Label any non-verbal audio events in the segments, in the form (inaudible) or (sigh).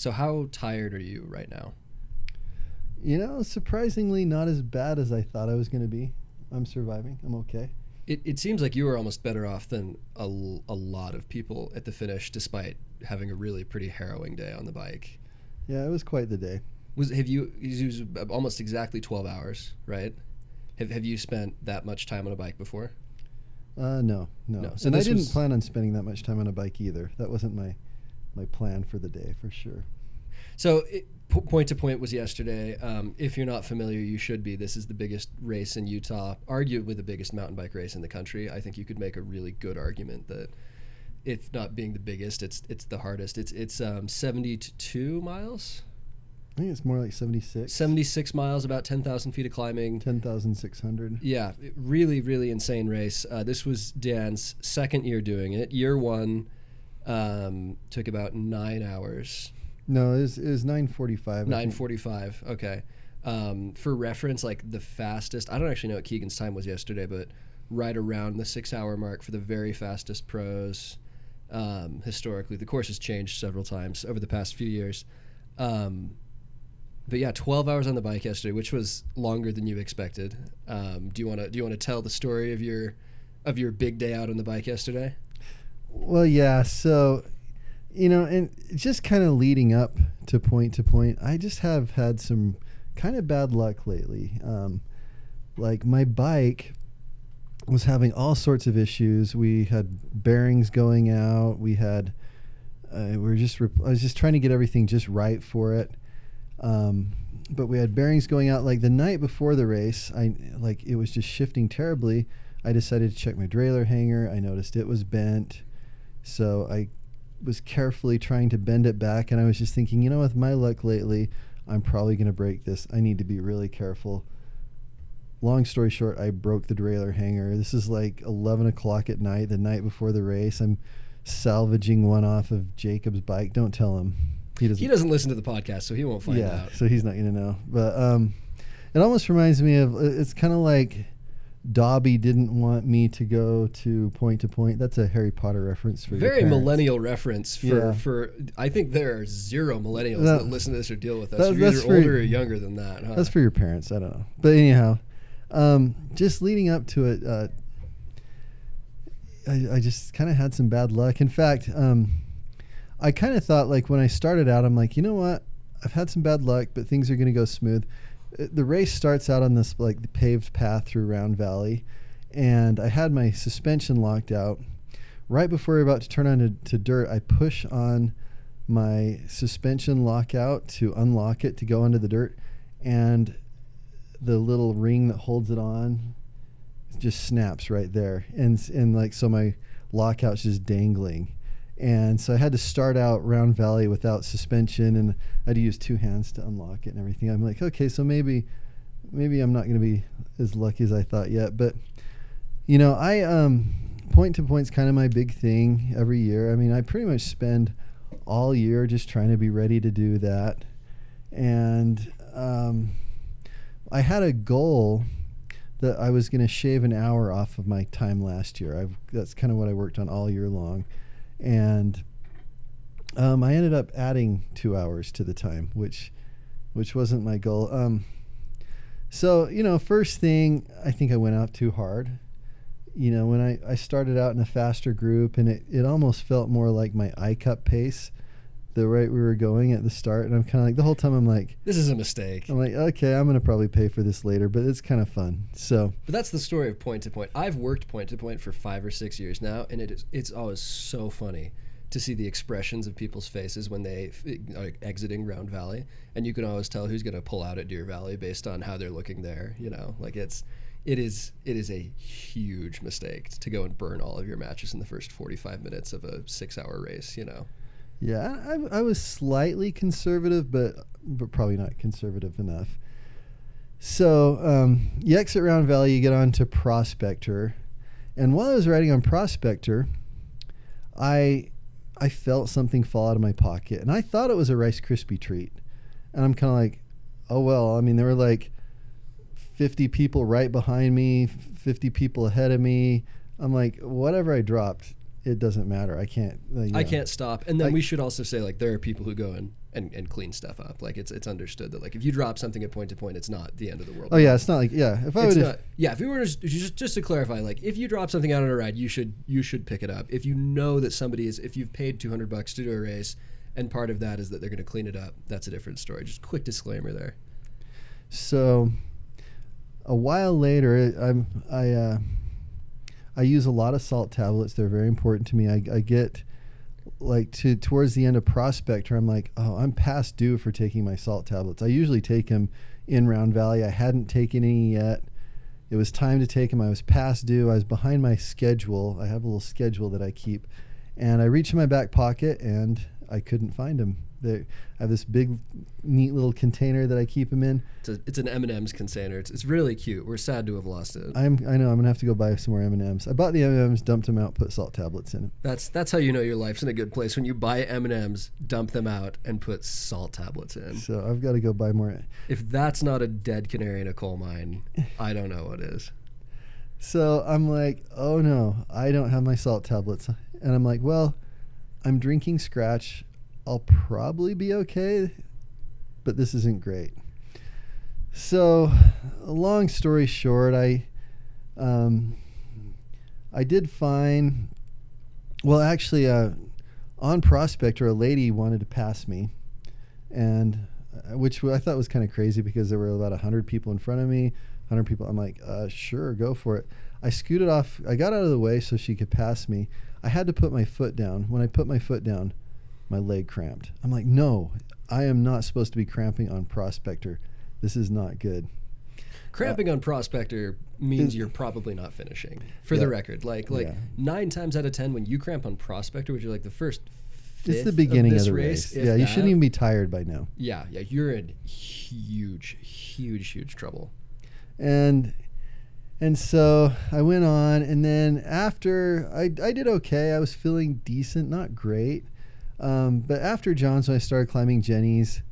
So how tired are you right now? You know, surprisingly, not as bad as I thought I was going to be. I'm surviving. I'm okay. It, it seems like you were almost better off than a, a lot of people at the finish, despite having a really pretty harrowing day on the bike. Yeah, it was quite the day. Was have you? It was almost exactly twelve hours, right? Have Have you spent that much time on a bike before? Uh, no, no. No, so and I didn't plan on spending that much time on a bike either. That wasn't my my plan for the day for sure. So, it, po- point to point was yesterday. Um, if you're not familiar, you should be. This is the biggest race in Utah, arguably the biggest mountain bike race in the country. I think you could make a really good argument that, if not being the biggest, it's it's the hardest. It's it's um, 72 miles, I think it's more like 76. 76 miles, about 10,000 feet of climbing. 10,600. Yeah, really, really insane race. Uh, this was Dan's second year doing it. Year one um, took about nine hours. No, it was, it was 945. I Nine think. forty-five. Okay. Um, for reference, like the fastest. I don't actually know what Keegan's time was yesterday, but right around the six-hour mark for the very fastest pros. Um, historically, the course has changed several times over the past few years. Um, but yeah, twelve hours on the bike yesterday, which was longer than you expected. Um, do you want to do you want to tell the story of your of your big day out on the bike yesterday? Well, yeah. So, you know, and just kind of leading up to point to point, I just have had some kind of bad luck lately. Um, like my bike was having all sorts of issues. We had bearings going out. We had, uh, we were just, rep- I was just trying to get everything just right for it. Um, but we had bearings going out like the night before the race. I like it was just shifting terribly. I decided to check my derailleur hanger. I noticed it was bent. So I was carefully trying to bend it back, and I was just thinking, you know, with my luck lately, I'm probably going to break this. I need to be really careful. Long story short, I broke the derailleur hanger. This is like 11 o'clock at night, the night before the race. I'm salvaging one off of Jacob's bike. Don't tell him. He doesn't. He doesn't listen to the podcast, so he won't find yeah, out. so he's not going to know. But um, it almost reminds me of. It's kind of like Dobby didn't want me to go to point to point. That's a Harry Potter reference for Very millennial reference for, Yeah. for I think there are zero millennials That- that, listen to this or deal with us. that- You're either older or younger than that. Huh? That's for your parents. I don't know. But anyhow, um, just leading up to it, uh, I, I just kind of had some bad luck. In fact, um, I kind of thought like when I started out, I'm like, you know what? I've had some bad luck, but things are going to go smooth. Uh, The race starts out on this like paved path through Round Valley, and I had my suspension locked out. Right before we we're about to turn onto to dirt, I push on my suspension lockout to unlock it to go onto the dirt, and the little ring that holds it on just snaps right there, and and like so my lockout's just dangling, and so I had to start out Round Valley without suspension, and I had to use two hands to unlock it and everything. I'm like, okay, so maybe maybe I'm not going to be as lucky as I thought yet, but you know, I um point to point's kind of my big thing every year. I mean, I pretty much spend all year just trying to be ready to do that, and um, I had a goal that I was going to shave an hour off of my time last year. I've, that's kind of what I worked on all year long, and um, I ended up adding two hours to the time, which which wasn't my goal. Um, so you know, first thing I think I went out too hard. You know, when I, I started out in a faster group, and it, it almost felt more like my ICUP pace, the right we were going at the start, and I'm kind of like the whole time I'm like, this is a mistake. I'm like, okay, I'm gonna probably pay for this later, but it's kind of fun. So But that's the story of point to point. I've worked point to point for five or six years now, and it is it's always so funny to see the expressions of people's faces when they are exiting Round Valley, and you can always tell who's going to pull out at Deer Valley based on how they're looking there. You know, like it's it is it is a huge mistake to go and burn all of your matches in the first 45 minutes of a six hour race. You know, yeah, I, I was slightly conservative, but but probably not conservative enough. So um, you exit Round Valley, you get on to Prospector, and while I was riding on Prospector, I I felt something fall out of my pocket, and I thought it was a Rice Krispie treat, and I'm kind of like, oh well. I mean, there were like 50 people right behind me, 50 people ahead of me. I'm like, whatever I dropped, it doesn't matter. I can't. I can't stop. And then we should also say like there are people who go in and, and clean stuff up. Like it's it's understood that like if you drop something at point to point, it's not the end of the world. Oh yeah, it's not like yeah. If I would not, yeah, if you were just, just just to clarify, like if you drop something out on a ride, you should you should pick it up. If you know that somebody is, if you've paid two hundred bucks to do a race, and part of that is that they're going to clean it up, that's a different story. Just quick disclaimer there. So, a while later, I'm I uh, I use a lot of salt tablets. They're very important to me. I, I get like to towards the end of Prospector, I'm like, oh, I'm past due for taking my salt tablets. I usually take them in Round Valley. I hadn't taken any yet. It was time to take them. I was past due. I was behind my schedule. I have a little schedule that I keep, and I reached in my back pocket and I couldn't find them. They, I have this big, neat little container that I keep them in. It's, a, it's an M and M's container. It's, it's really cute. We're sad to have lost it. I'm I know I'm gonna have to go buy some more M and M's. I bought the M and M's, dumped them out, put salt tablets in them. That's that's how you know your life's in a good place when you buy M and M's, dump them out, and put salt tablets in. So I've got to go buy more. If that's not a dead canary in a coal mine, (laughs) I don't know what is. So I'm like, oh no, I don't have my salt tablets, and I'm like, well, I'm drinking Skratch. I'll probably be okay, but this isn't great. So, long story short, I, um, I did fine. Well, actually, uh, on Prospector, a lady wanted to pass me, and uh, which I thought was kind of crazy because there were about hundred people in front of me. 100 people. I'm like, uh, sure, go for it. I scooted off. I got out of the way so she could pass me. I had to put my foot down. When I put my foot down, my leg cramped. I'm like, no, I am not supposed to be cramping on Prospector. This is not good. Cramping uh, on Prospector means you're probably not finishing. For Yeah. the record, like like Yeah. nine times out of ten, when you cramp on Prospector, which are like the first. It's the beginning of, this the race. if Yeah, you that, shouldn't even be tired by now. Yeah, yeah, you're in huge, huge, huge trouble. and and so I went on, and then after I, I did okay. I was feeling decent, not great, um, but after John's, when I started climbing Jenny's,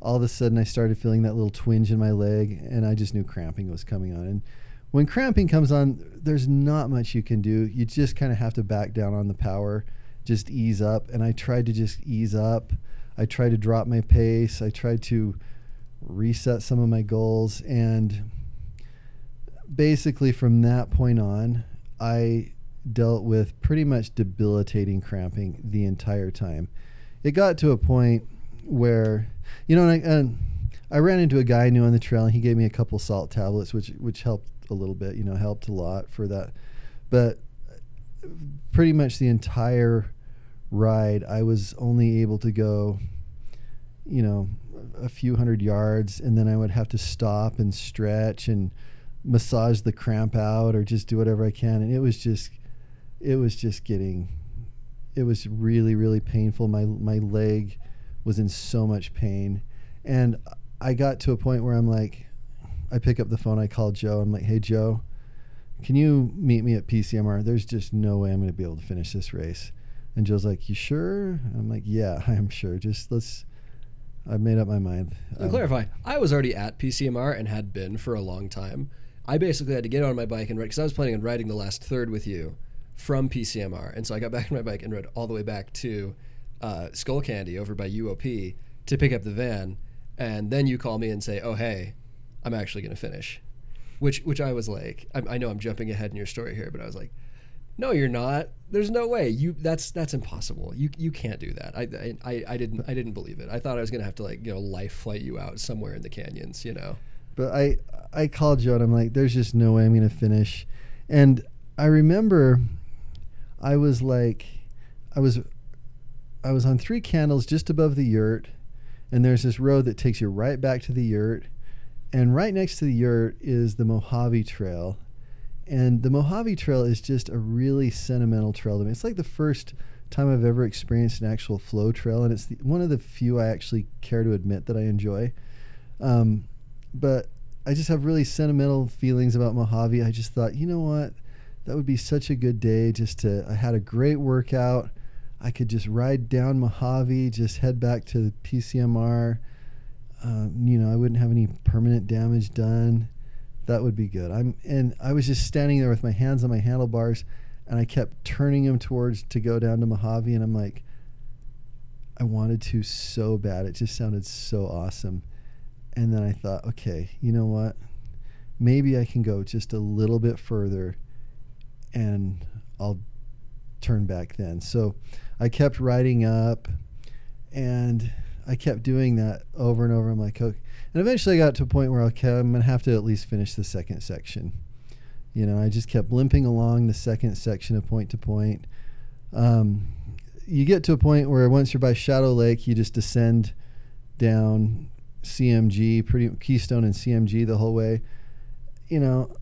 all of a sudden I started feeling that little twinge in my leg, and I just knew cramping was coming on. And when cramping comes on, there's not much you can do. You just kind of have to back down on the power, just ease up. And I tried to just ease up. I tried to drop my pace. I tried to reset some of my goals and basically from that point on, I dealt with pretty much debilitating cramping the entire time. It got to a point where, you know, and I, and I ran into a guy I knew on the trail, and he gave me a couple salt tablets, which which helped a little bit. You know, helped a lot for that. But pretty much the entire ride, I was only able to go, you know, a few hundred yards, and then I would have to stop and stretch and massage the cramp out or just do whatever I can. And it was just, it was just getting, it was really, really painful. My, my leg was in so much pain. And I got to a point where I'm like, I pick up the phone, I call Joe. I'm like, hey, Joe, can you meet me at PCMR? There's just no way I'm going to be able to finish this race. And Joe's like, you sure? I'm like, yeah, (laughs) I'm sure. Just let's, I've made up my mind. To Um, clarify, I was already at PCMR and had been for a long time. I basically had to get on my bike and ride because I was planning on riding the last third with you from PCMR, and so I got back on my bike and rode all the way back to uh, Skullcandy over by UOP to pick up the van, and then you call me and say, "Oh hey, I'm actually going to finish," which which I was like, I, I know I'm jumping ahead in your story here, but I was like, "No, you're not. There's no way. You that's that's impossible. You you can't do that. I I, I didn't I didn't believe it. I thought I was to have to like you know life flight you out somewhere in the canyons. You know." But I I called you and I'm like, there's just no way I'm gonna finish. And I remember I was like I was I was on three candles just above the yurt and there's this road that takes you right back to the yurt. And right next to the yurt is the Mojave Trail. And the Mojave Trail is just a really sentimental trail to me. It's like the first time I've ever experienced an actual flow trail, and it's the, one of the few I actually care to admit that I enjoy. Um, but I just have really sentimental feelings about Mojave. I just thought, you know what, that would be such a good day. Just to, I had a great workout. I could just ride down Mojave, just head back to the PCMR. Um, you know, I wouldn't have any permanent damage done. That would be good. I'm and I was just standing there with my hands on my handlebars, and I kept turning them towards to go down to Mojave, and I'm like, I wanted to so bad. It just sounded so awesome. And then I thought, okay, you know what? Maybe I can go just a little bit further and I'll turn back then. So I kept riding up and I kept doing that over and over. I'm like, okay. And eventually I got to a point where, okay, I'm going to have to at least finish the second section. You know, I just kept limping along the second section of point to point. Um, you get to a point where once you're by Shadow Lake, you just descend down CMG, pretty Keystone and CMG the whole way. You know,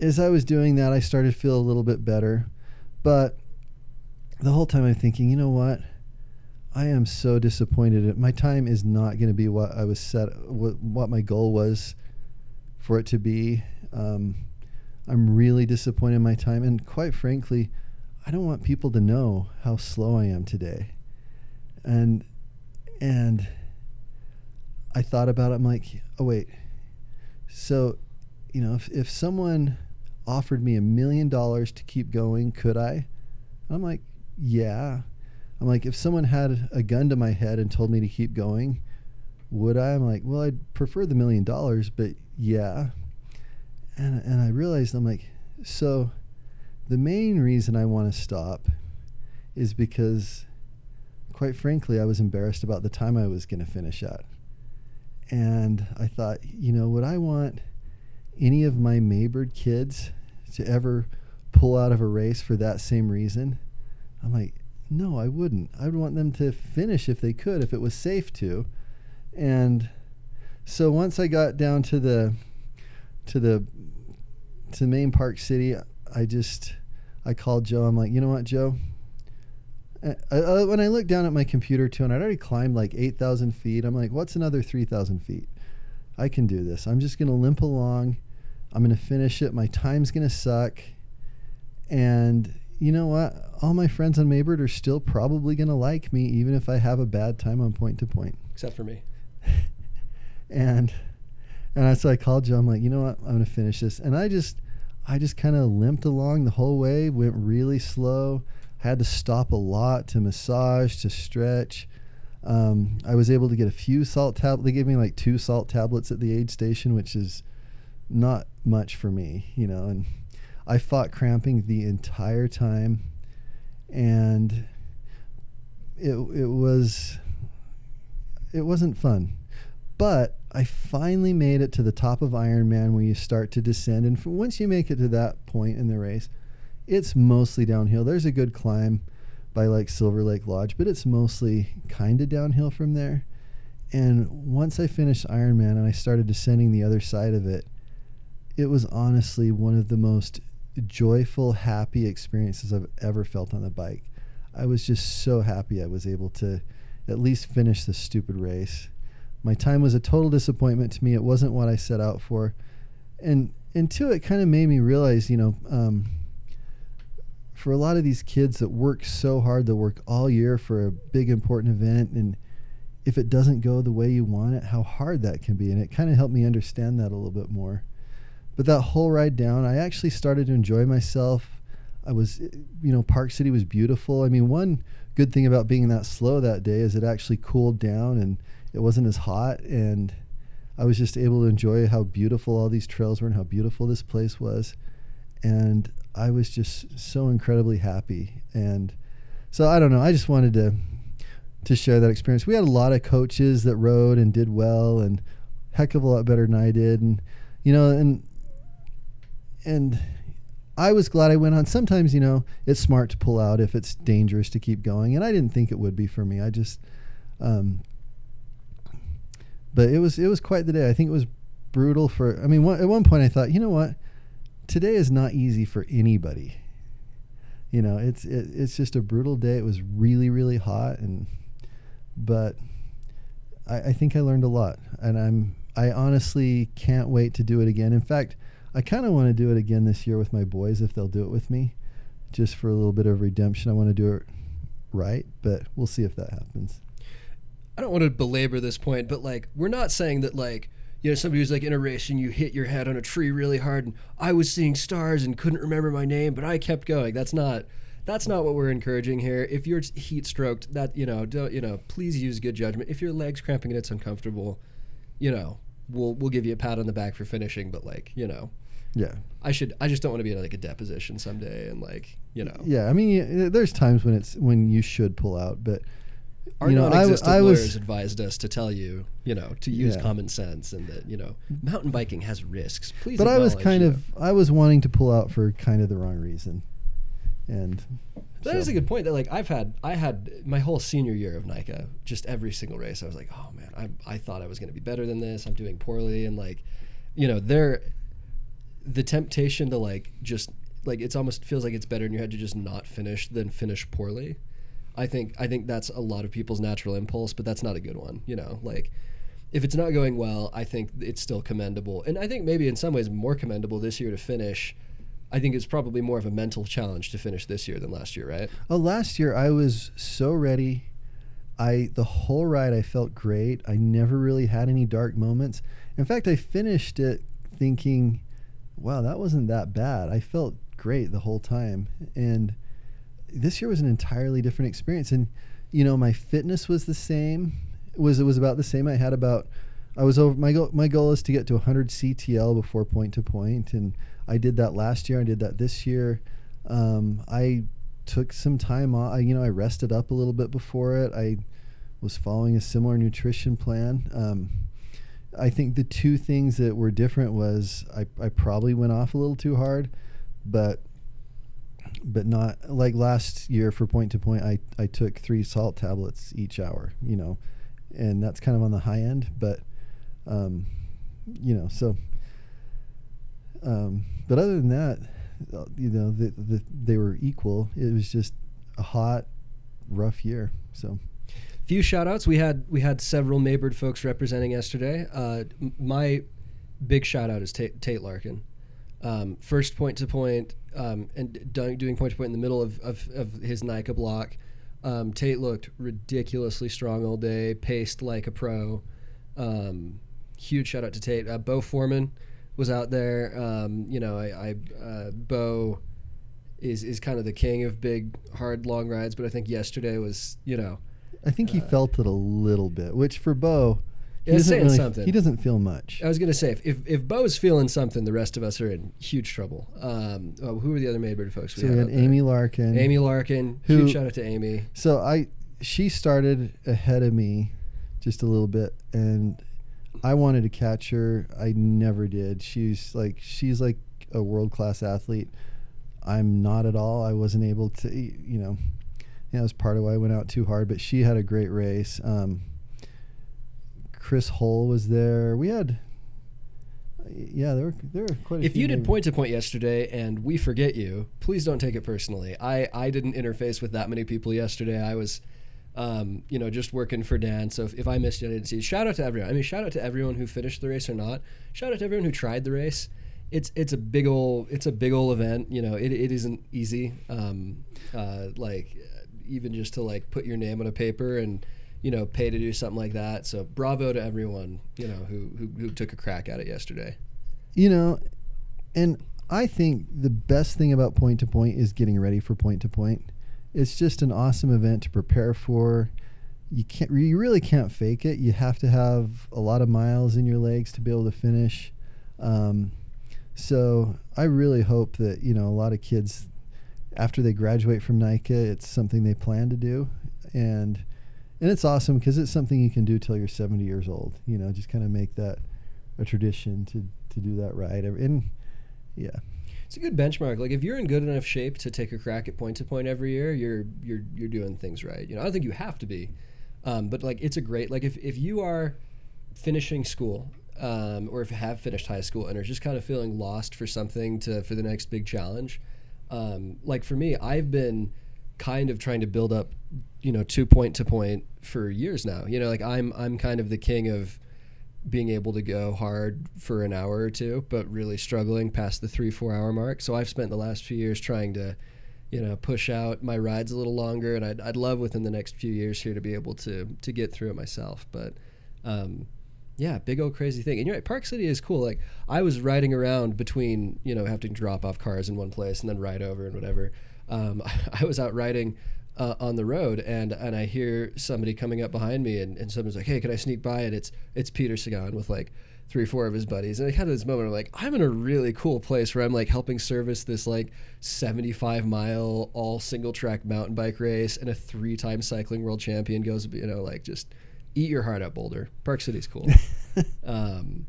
as I was doing that, I started to feel a little bit better, but the whole time I'm thinking, you know what? I am so disappointed. My time is not going to be what I was set, what, what my goal was for it to be. Um, I'm really disappointed in my time, and quite frankly, I don't want people to know how slow I am today. And and I thought about it. I'm like, oh wait. So, you know, if if someone offered me a million dollars to keep going, could I? I'm like, yeah. I'm like, if someone had a gun to my head and told me to keep going, would I? I'm like, well, I'd prefer the million dollars, but yeah. And and I realized I'm like, so the main reason I want to stop is because, quite frankly, I was embarrassed about the time I was going to finish at. And I thought, you know, would I want any of my Maybird kids to ever pull out of a race for that same reason? I'm like, no, I wouldn't. I would want them to finish if they could, if it was safe to. And so once I got down to the to the to main park city, I just I called Joe. I'm like, you know what, Joe? Eh, I, when I looked down at my computer too, and I'd already climbed like 8,000 feet, I'm like, what's another 3,000 feet? I can do this. I'm just going to limp along. I'm going to finish it. My time's going to suck. And you know what? All my friends on Maybird are still probably going to like me, even if I have a bad time on point to point. Except for me. (laughs) and and so I called Joe. I'm like, you know what? I'm going to finish this. And I just I just kind of limped along the whole way, went really slow. Had to stop a lot to massage, to stretch. Um, I was able to get a few salt tablets. They gave me like two salt tablets at the aid station, which is not much for me, you know. And I fought cramping the entire time, and it it was it wasn't fun. But I finally made it to the top of Ironman where you start to descend. And once you make it to that point in the race, it's mostly downhill. There's a good climb by like Silver Lake Lodge, but it's mostly kind of downhill from there. And once I finished Ironman and I started descending the other side of it, it was honestly one of the most joyful, happy experiences I've ever felt on the bike. I was just so happy I was able to at least finish this stupid race my time was a total disappointment to me. It wasn't what I set out for, and and two, it kind of made me realize, you know, um, for a lot of these kids that work so hard, that work all year for a big important event, and if it doesn't go the way you want it, how hard that can be. And it kind of helped me understand that a little bit more. But that whole ride down, I actually started to enjoy myself. I was, you know, Park City was beautiful. I mean, one good thing about being that slow that day is it actually cooled down and it wasn't as hot and I was just able to enjoy how beautiful all these trails were and how beautiful this place was. And I was just so incredibly happy. And so I don't know, I just wanted to to share that experience. We had a lot of coaches that rode and did well and heck of a lot better than I did. And you know, and and I was glad I went on. Sometimes, you know, it's smart to pull out if it's dangerous to keep going. And I didn't think it would be for me. I just um, but it was it was quite the day. I think it was brutal for. I mean, one, at one point I thought, you know what, today is not easy for anybody. You know, it's it, it's just a brutal day. It was really really hot, and but I, I think I learned a lot, and I'm I honestly can't wait to do it again. In fact, I kind of want to do it again this year with my boys if they'll do it with me, just for a little bit of redemption. I want to do it right, but we'll see if that happens. I don't want to belabor this point, but like we're not saying that like you know somebody who's like in a race and you hit your head on a tree really hard and I was seeing stars and couldn't remember my name but I kept going. That's not that's not what we're encouraging here. If you're heat stroked, that you know, don't you know, please use good judgment. If your legs cramping and it's uncomfortable, you know, we'll we'll give you a pat on the back for finishing, but like, you know, Yeah. I should I just don't want to be in like a deposition someday and like, you know. Yeah. I mean, there's times when it's when you should pull out, but Our you know, I, non-existent I lawyers was advised us to tell you, you know, to use Yeah. common sense and that, you know, mountain biking has risks. Please but I was kind of I was wanting to pull out for kind of the wrong reason, and That is so- a good point. That like I've had, I had my whole senior year of NICA, just every single race. I was like, oh man, I, I thought I was going to be better than this. I'm doing poorly, and like, you know, there, the temptation to like just like it's almost feels like it's better in your head to just not finish than finish poorly. I think I think that's a lot of people's natural impulse, but that's not a good one. You know, like if it's not going well, I think it's still commendable, and I think maybe in some ways more commendable this year to finish. I think it's probably more of a mental challenge to finish this year than last year, right? Oh, last year I was so ready. I the whole ride I felt great. I never really had any dark moments. In fact, I finished it thinking, "Wow, that wasn't that bad." I felt great the whole time. And this year was an entirely different experience and you know, my fitness was the same. It was it was about the same. I had about I was over my goal my goal is to get to 100 CTL before point to point and I did that last year. I did that this year. Um, I took some time off. I, you know, I rested up a little bit before it. I was following a similar nutrition plan. Um, I think the two things that were different was I, I probably went off a little too hard, but but not like last year for point to point. I, I took three salt tablets each hour, you know, and that's kind of on the high end, but um, you know, so um, but other than that, you know, the, the, they were equal. It was just a hot, rough year. So few shout outs we had we had several Maybird folks representing yesterday. Uh, my big shout out is tate, larkin. Um, first point to point um, and do- doing point to point in the middle of, of, of his NICA block. Um, tate looked ridiculously strong all day paced like a pro. Um, huge shout out to tate. Uh, bo foreman was out there. Um, you know i, I uh, bo is, is kind of the king of big hard long rides but i think yesterday was you know I think he Uh, felt it a little bit, which for Bo, he doesn't saying really, something. he doesn't feel much. I was gonna say if, if if Bo's feeling something, the rest of us are in huge trouble. Um, oh, who were the other Maybird folks? So we had? Amy Larkin. Amy Larkin. who- huge shout out to Amy. So I, she started ahead of me, just a little bit, and I wanted to catch her. I never did. She's like she's like a world class athlete. I'm not at all. I wasn't able to, you know. Yeah, that was part of why I went out too hard. But she had a great race. Um, Chris Hull was there. We had, yeah, there were there were quite a If few. you did names. point to point yesterday and we forget you, please don't take it personally. I I didn't interface with that many people yesterday. I was. Um, you know, just working for Dan. So if, if I missed you, I didn't see. it. Shout out to everyone. I mean, shout out to everyone who finished the race or not. Shout out to everyone who tried the race. It's it's a big ol' it's a big ol' event. You know, it, it isn't easy. Um, uh, like even just to like put your name on a paper and you know pay to do something like that. So bravo to everyone you know who who, who took a crack at it yesterday. you know, and I think the best thing about point to point is getting ready for point to point. It's just an awesome event to prepare for. You can't, you really can't fake it. You have to have a lot of miles in your legs to be able to finish. Um, so I really hope that you know a lot of kids, after they graduate from NICA, it's something they plan to do, and and it's awesome because it's something you can do till you're 70 years old. You know, just kind of make that a tradition to to do that. Every- And yeah, It's a good benchmark. Like if you're in good enough shape to take a crack at point to point every year, you're you're you're doing things right. You know, I don't think you have to be, um, but like it's a great like if if you are finishing school. Um, or if you have finished high school and are just kind of feeling lost for something to for the next big challenge, um, like for me, I've been kind of trying to build up, you know, two point to point for years now. You know, like I'm I'm kind of the king of being able to go hard for an hour or two, but really struggling past the three, four hour mark. So I've spent the last few years trying to, you know, push out my rides a little longer. And I'd, I'd love within the next few years here to be able to, to get through it myself. But, um, Yeah, big old crazy thing. And you're right, Park City is cool. Like I was riding around between, you know, having to drop off cars in one place and then ride over and whatever. Um, (laughs) I was out riding uh, on the road and and I hear somebody coming up behind me and, and someone's like, Hey, can I sneak by? And it's it's Peter Sagan with like three four of his buddies. And I had this moment of like, I'm in a really cool place where I'm like helping service this like 75 mile all single track mountain bike race and a three time cycling world champion goes, you know, like just eat your heart out, Boulder. Park City's cool. (laughs) um,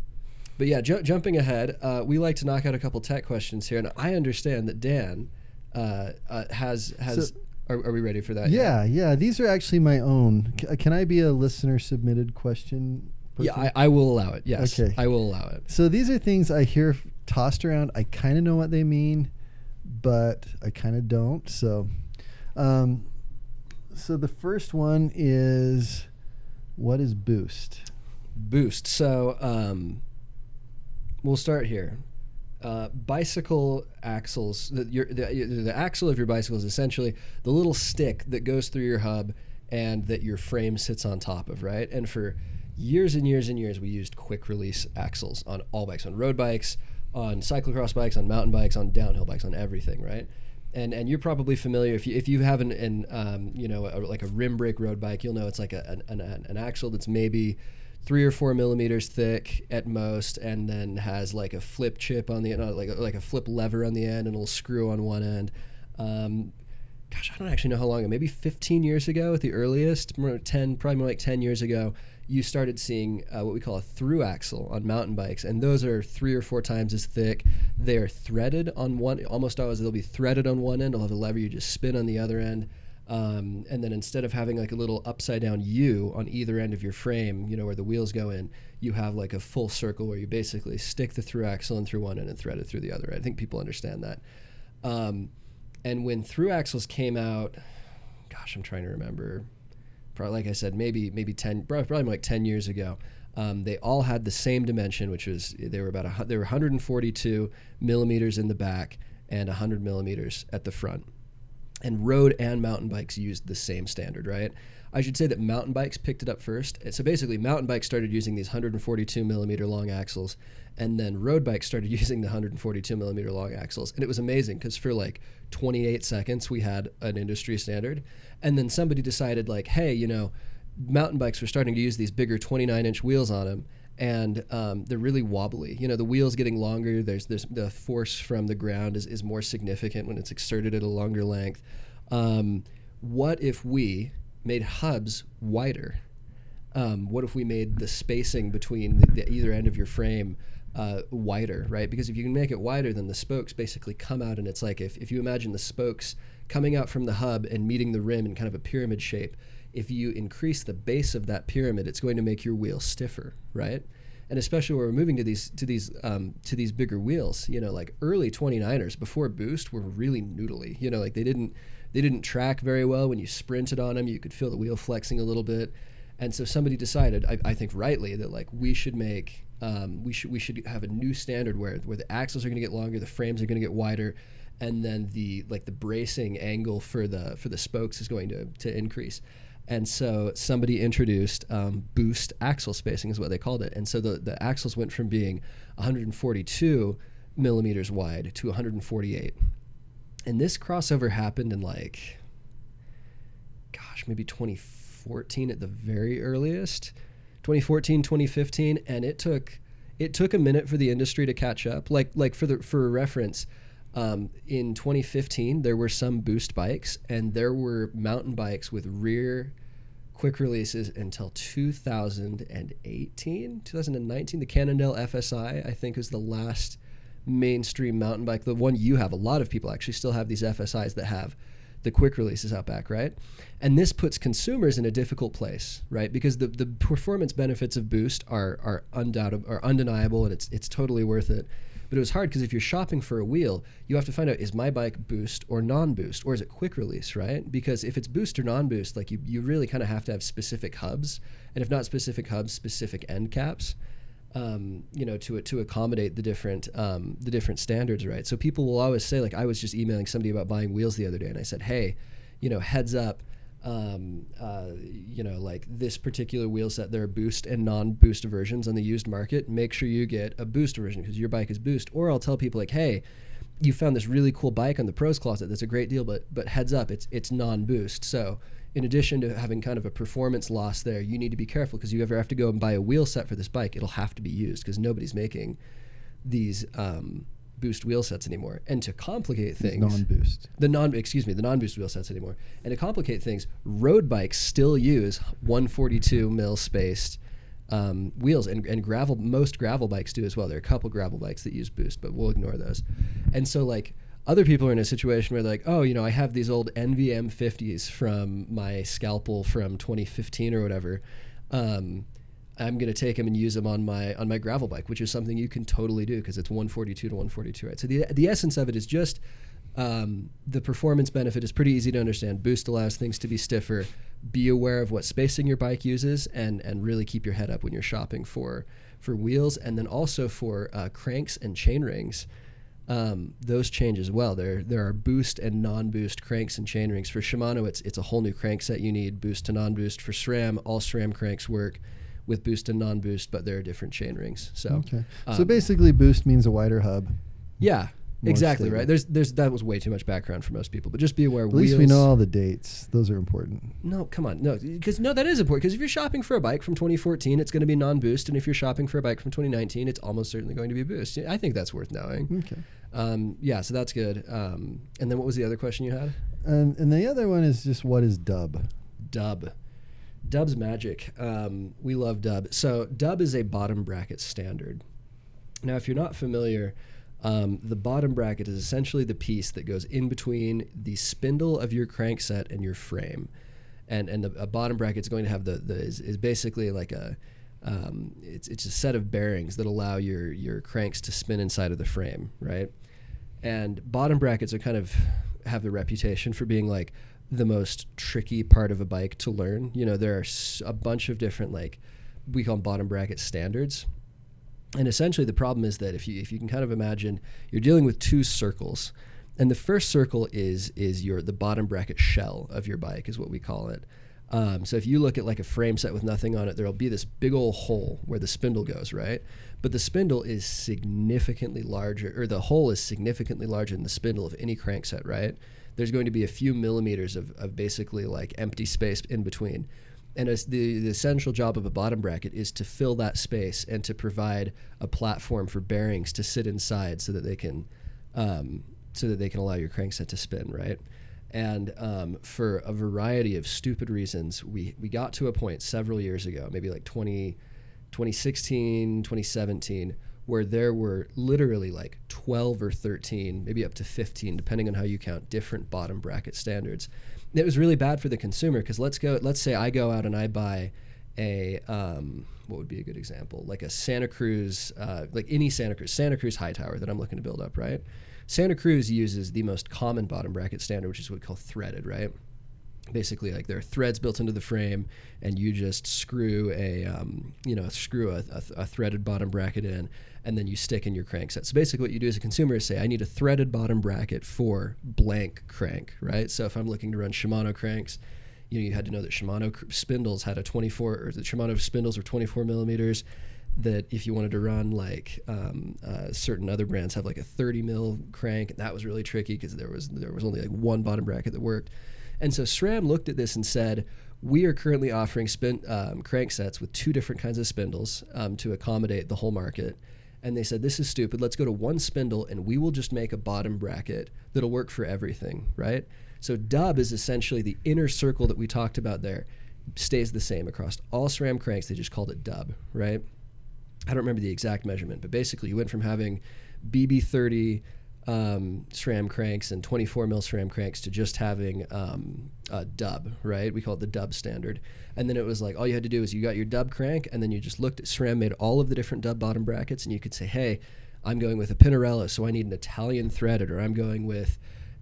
but yeah, ju- jumping ahead, uh, we like to knock out a couple tech questions here. And I understand that Dan uh, uh, has, has, So- are, are we ready for that? Yeah, yeah. These are actually my own. C- can I be a listener submitted question? Yeah. I, I will allow it. Yes. Okay. I will allow it. So these are things I hear tossed around. I kind of know what they mean, but I kind of don't. So, um, so the first one is, what is boost? boost. So um, we'll start here. Uh, bicycle axles. The, your, the, the axle of your bicycle is essentially the little stick that goes through your hub and that your frame sits on top of, right? And for years and years and years, we used quick release axles on all bikes, on road bikes, on cyclocross bikes, on mountain bikes, on downhill bikes, on everything, right? And and you're probably familiar if you if you have an, an um, you know a, like a rim brake road bike, you'll know it's like a, an, an, an axle that's maybe three or four millimeters thick at most, and then has like a flip chip on the end, like a, like a flip lever on the end, and a little screw on one end. Um, gosh, I don't actually know how long. Maybe 15 years ago, at the earliest, more 10, probably more like 10 years ago, you started seeing uh, what we call a through axle on mountain bikes, and those are three or four times as thick. They are threaded on one, almost always they'll be threaded on one end. They'll have a lever you just spin on the other end. Um, and then instead of having like a little upside down U on either end of your frame, you know, where the wheels go in, you have like a full circle where you basically stick the through axle in through one end and thread it through the other. I think people understand that. Um, and when through axles came out, gosh, I'm trying to remember. Probably, like I said, maybe maybe ten, probably like ten years ago. Um, they all had the same dimension, which was they were about a, they were 142 millimeters in the back and 100 millimeters at the front and road and mountain bikes used the same standard, right? I should say that mountain bikes picked it up first. So basically, mountain bikes started using these 142 millimeter long axles, and then road bikes started (laughs) using the 142 millimeter long axles. And it was amazing because for like 28 seconds, we had an industry standard. And then somebody decided, like, hey, you know, mountain bikes were starting to use these bigger 29 inch wheels on them and um, they're really wobbly. You know, the wheels getting longer. There's, there's the force from the ground is, is more significant when it's exerted at a longer length. Um, what if we made hubs wider? Um, what if we made the spacing between the, the either end of your frame uh, wider, right? Because if you can make it wider, then the spokes basically come out, and it's like if, if you imagine the spokes coming out from the hub and meeting the rim in kind of a pyramid shape, if you increase the base of that pyramid, it's going to make your wheel stiffer, right? And especially when we're moving to these to these um, to these bigger wheels, you know, like early 29ers before boost were really noodly. You know, like they didn't they didn't track very well when you sprinted on them. You could feel the wheel flexing a little bit. And so somebody decided, I, I think rightly, that like we should make um, we should we should have a new standard where where the axles are going to get longer, the frames are going to get wider, and then the like the bracing angle for the for the spokes is going to to increase. And so somebody introduced um, boost axle spacing is what they called it. And so the the axles went from being 142 millimeters wide to 148. And this crossover happened in like, gosh, maybe 2014 at the very earliest, 2014, 2015, and it took it took a minute for the industry to catch up. Like like for the for reference, um, in 2015 there were some boost bikes, and there were mountain bikes with rear quick releases until 2018, 2019. The Cannondale FSI, I think, was the last mainstream mountain bike. The one you have, a lot of people actually still have these FSIs that have the quick releases out back, right? And this puts consumers in a difficult place, right? Because the, the performance benefits of Boost are are undoubted are undeniable, and it's it's totally worth it. But it was hard because if you're shopping for a wheel, you have to find out is my bike boost or non-boost, or is it quick release, right? Because if it's boost or non-boost, like you, you really kind of have to have specific hubs, and if not specific hubs, specific end caps um, you know, to to accommodate the different um, the different standards, right? So people will always say, like, I was just emailing somebody about buying wheels the other day, and I said, hey, you know, heads up, um, uh, you know, like this particular wheel set, there are boost and non-boost versions on the used market. Make sure you get a boost version because your bike is boost. Or I'll tell people like, hey, you found this really cool bike on the Pro's Closet. That's a great deal, but but heads up, it's it's non-boost. So in addition to having kind of a performance loss there, you need to be careful because you ever have to go and buy a wheel set for this bike, it'll have to be used because nobody's making these um, boost wheel sets anymore. And to complicate things, non-boost. the non excuse me the non-boost wheel sets anymore. And to complicate things, road bikes still use 142 mil spaced um, wheels, and, and gravel most gravel bikes do as well. There are a couple gravel bikes that use boost, but we'll ignore those. And so like other people are in a situation where they're like, oh, you know, I have these old ENVE M50s from my scalpel from 2015 or whatever. Um, I'm going to take them and use them on my on my gravel bike, which is something you can totally do because it's 142 to 142, right? So the the essence of it is just um, the performance benefit is pretty easy to understand. Boost allows things to be stiffer. Be aware of what spacing your bike uses, and and really keep your head up when you're shopping for for wheels, and then also for uh, cranks and chain rings. Um, those change as well. There there are boost and non-boost cranks and chain rings. For Shimano, it's it's a whole new crank set you need. Boost to non-boost. For SRAM, all SRAM cranks work with boost and non-boost, but there are different chain rings. So Okay. so um, basically, boost means a wider hub. yeah, More exactly stable. right. There's there's that was way too much background for most people, but just be aware. At least we know all the dates. Those are important. No, come on, no, because no, that is important. Because if you're shopping for a bike from 2014, it's going to be non-boost, and if you're shopping for a bike from 2019, it's almost certainly going to be boost. I think that's worth knowing. Okay. Um, yeah, so that's good. Um, and then what was the other question you had? And and the other one is just what is dub? Dub. Dub's magic. Um, we love Dub. So Dub is a bottom bracket standard. Now, if you're not familiar, um, the bottom bracket is essentially the piece that goes in between the spindle of your crankset and your frame. And and the, bottom bracket is going to have the, the is, is basically like a um, it's it's a set of bearings that allow your your cranks to spin inside of the frame, right? And bottom brackets are kind of have the reputation for being like the most tricky part of a bike to learn. You know, there are a bunch of different like we call them bottom bracket standards. And essentially the problem is that if you if you can kind of imagine you're dealing with two circles. And the first circle is is your the bottom bracket shell of your bike is what we call it. Um, so if you look at like a frame set with nothing on it, there'll be this big old hole where the spindle goes, right? But the spindle is significantly larger, or the hole is significantly larger than the spindle of any crankset, right? There's going to be a few millimeters of, of basically like empty space in between. And as the, the essential job of a bottom bracket is to fill that space and to provide a platform for bearings to sit inside so that they can um, so that they can allow your crankset to spin, right? And um, for a variety of stupid reasons, we, we got to a point several years ago, maybe like 20, 2016, 2017, where there were literally like 12 or 13, maybe up to 15, depending on how you count, different bottom bracket standards. It was really bad for the consumer because let's go, let's say I go out and I buy a, um, what would be a good example? Like a Santa Cruz, uh, like any Santa Cruz, Santa Cruz Hightower that I'm looking to build up, right? Santa Cruz uses the most common bottom bracket standard, which is what we call threaded, right? Basically, like there are threads built into the frame, and you just screw a, um, you know, screw a, a, a threaded bottom bracket in, and then you stick in your crankset. So basically, what you do as a consumer is say, I need a threaded bottom bracket for blank crank, right? So if I'm looking to run Shimano cranks, you know, you had to know that Shimano spindles had a 24, or the Shimano spindles were 24 millimeters. That if you wanted to run like um, uh, certain other brands have like a 30 mil crank, that was really tricky because there was there was only like one bottom bracket that worked. And so SRAM looked at this and said, we are currently offering spin, um, crank sets with two different kinds of spindles um, to accommodate the whole market. And they said, this is stupid. Let's go to one spindle and we will just make a bottom bracket that'll work for everything, right? So dub is essentially the inner circle that we talked about there, stays the same across all SRAM cranks. They just called it dub, right? I don't remember the exact measurement, but basically you went from having BB30 um, SRAM cranks and 24 mil SRAM cranks to just having um, a dub, right? We call it the dub standard. And then it was like all you had to do is you got your dub crank, and then you just looked at SRAM, made all of the different dub bottom brackets, and you could say, hey, I'm going with a Pinarello, so I need an Italian threaded, or I'm going with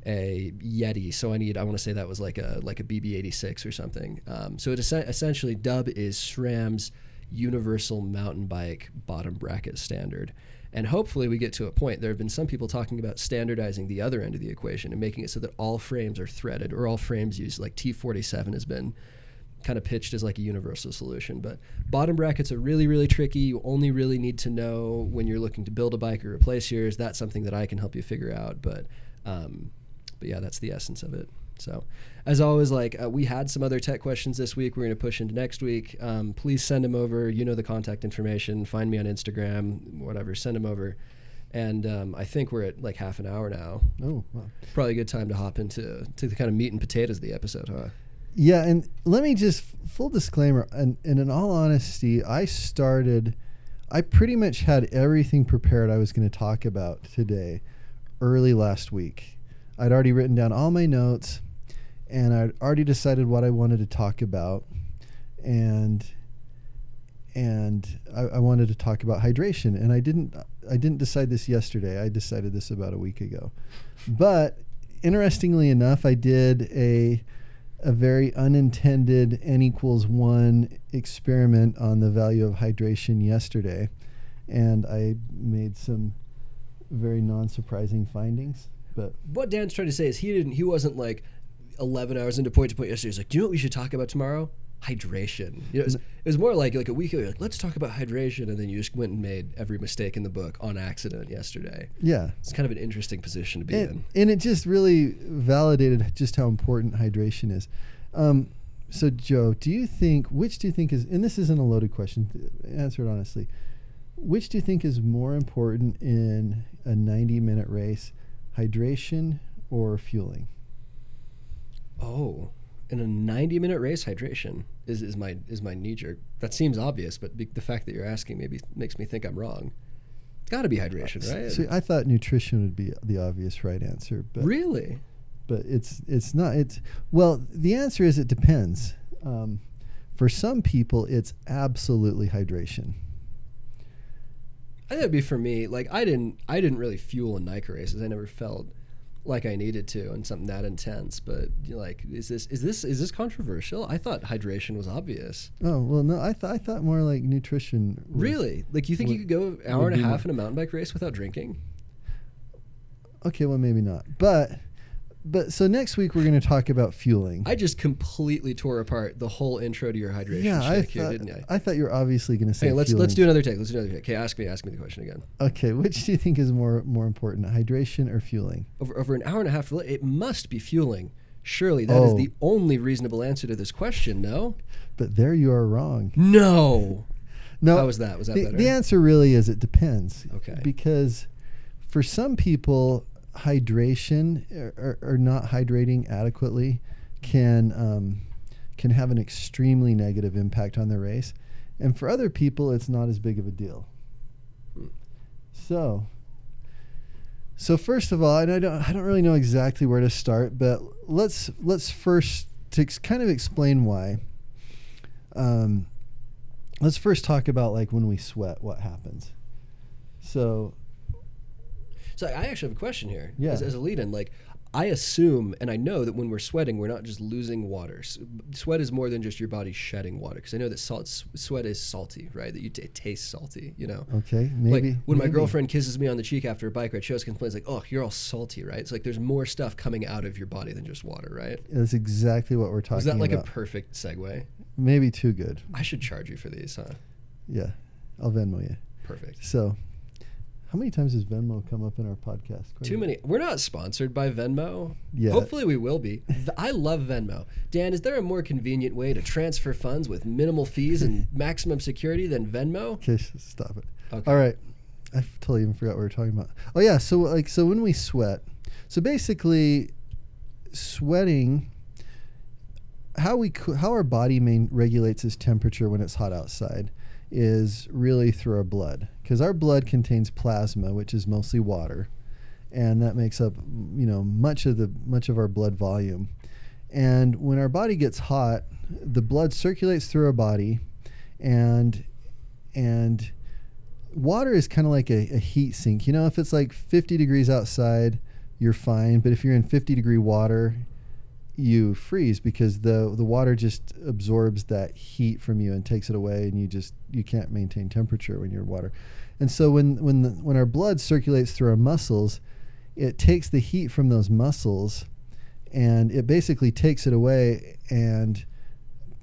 a Yeti, so I need I want to say that was like a like a BB86 or something. Um, so it es- essentially dub is SRAM's universal mountain bike bottom bracket standard. And hopefully, we get to a point. There have been some people talking about standardizing the other end of the equation and making it so that all frames are threaded or all frames use like T47 has been kind of pitched as like a universal solution. But bottom brackets are really, really tricky. You only really need to know when you're looking to build a bike or replace yours. That's something that I can help you figure out. But, um, but yeah, that's the essence of it. So, as always, like uh, we had some other tech questions this week. We're going to push into next week. Um, please send them over. You know the contact information. Find me on Instagram, whatever. Send them over. And um, I think we're at like half an hour now. Oh, wow. Probably a good time to hop into to the kind of meat and potatoes of the episode, huh? Yeah, and let me just full disclaimer, and, and in all honesty, I started, I pretty much had everything prepared I was going to talk about today, early last week. I'd already written down all my notes, and I'd already decided what I wanted to talk about, and and I, I wanted to talk about hydration, and I didn't I didn't decide this yesterday. I decided this about a week ago, but interestingly enough, I did a a very unintended n equals one experiment on the value of hydration yesterday, and I made some very non-surprising findings. But what Dan's trying to say is he didn't. He wasn't like 11 hours into point to point yesterday. He's like, do you know what we should talk about tomorrow? Hydration. You know, it was, it was more like like a week ago. Like, let's talk about hydration, and then you just went and made every mistake in the book on accident yesterday. yeah, It's kind of an interesting position to be and, in. and it just really validated just how important hydration is. Um, so, Joe, do you think which do you think is, and this isn't a loaded question, answer it honestly. Which do you think is more important in a 90 minute race, hydration or fueling? Oh, in a 90 minute race, hydration is, is my is my knee jerk. That seems obvious, but be, the fact that you're asking maybe makes me think I'm wrong. It's got to be hydration, right? So I thought nutrition would be the obvious right answer, but really? but it's it's not. It's well, the answer is it depends. Um, for some people, it's absolutely hydration. I think it'd be for me. Like I didn't, I didn't really fuel in NICA races. I never felt like I needed to and something that intense. But like, is this, is this, is this controversial? I thought hydration was obvious. Oh well, no, I thought I thought more like nutrition. was- Really? Like, you think you could go an hour and a half in a mountain bike race without drinking? Okay, well maybe not, but but so next week we're going to talk about fueling. I just completely tore apart the whole intro to your hydration yeah, I shtick here, thought didn't I? I thought you were obviously going to say. Hey, let's fueling. let's do another take. Let's do another take. Okay, ask me, ask me the question again. Okay, which do you think is more more important, hydration or fueling? Over over an hour and a half, it must be fueling. Surely that is Oh. the only reasonable answer to this question. No, But there you are wrong. no. No, How was that? Was that the, better? the answer really is it depends. Okay. Because for some people, hydration or, or, or not hydrating adequately can um, can have an extremely negative impact on the race, and for other people, it's not as big of a deal. So. So first of all, and I don't, I don't really know exactly where to start, but let's let's first to ex- kind of explain why. Um, let's first talk about like when we sweat, what happens. So So I actually have a question here. Yeah. As, as a lead-in, like I assume and I know that when we're sweating, we're not just losing water. S- Sweat is more than just your body shedding water. Because I know that salt, s- sweat is salty, right? That you t- it tastes salty. You know. okay, maybe like when my maybe. girlfriend kisses me on the cheek after a bike ride, she always complains like, "Oh, you're all salty, right?" It's like there's more stuff coming out of your body than just water, right? That's exactly what we're talking about. Is that like about. a perfect segue? maybe too good. I should charge you for these, huh? Yeah, I'll Venmo you. Perfect. So, how many times has Venmo come up in our podcast? Quite Too many. We're not sponsored by Venmo. Yeah. Hopefully, we will be. (laughs) I love Venmo. Dan, is there a more convenient way to transfer funds with minimal fees and (laughs) maximum security than Venmo? Okay, stop it. Okay. All right. I totally even forgot what we were talking about. Oh yeah, so like so when we sweat, so basically, sweating. How we co- how our body main regulates its temperature when it's hot outside is really through our blood because our blood contains plasma, which is mostly water, and that makes up you know much of the much of our blood volume. And when our body gets hot, the blood circulates through our body, and and water is kind of like a, a heat sink. You know, if it's like 50 degrees outside, you're fine. But if you're in 50 degree water, you freeze because the the water just absorbs that heat from you and takes it away and you just you can't maintain temperature when you're water. And so when when the, when our blood circulates through our muscles, it takes the heat from those muscles and it basically takes it away and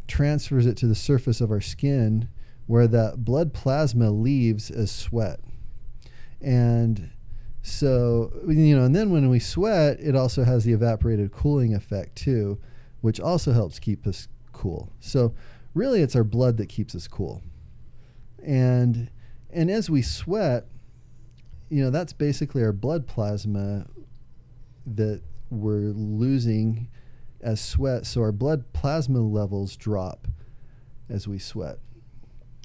transfers it to the surface of our skin where that blood plasma leaves as sweat. And so, you know, and then when we sweat, it also has the evaporated cooling effect too, which also helps keep us cool. So, really it's our blood that keeps us cool. And and as we sweat, you know, that's basically our blood plasma that we're losing as sweat. So our blood plasma levels drop as we sweat.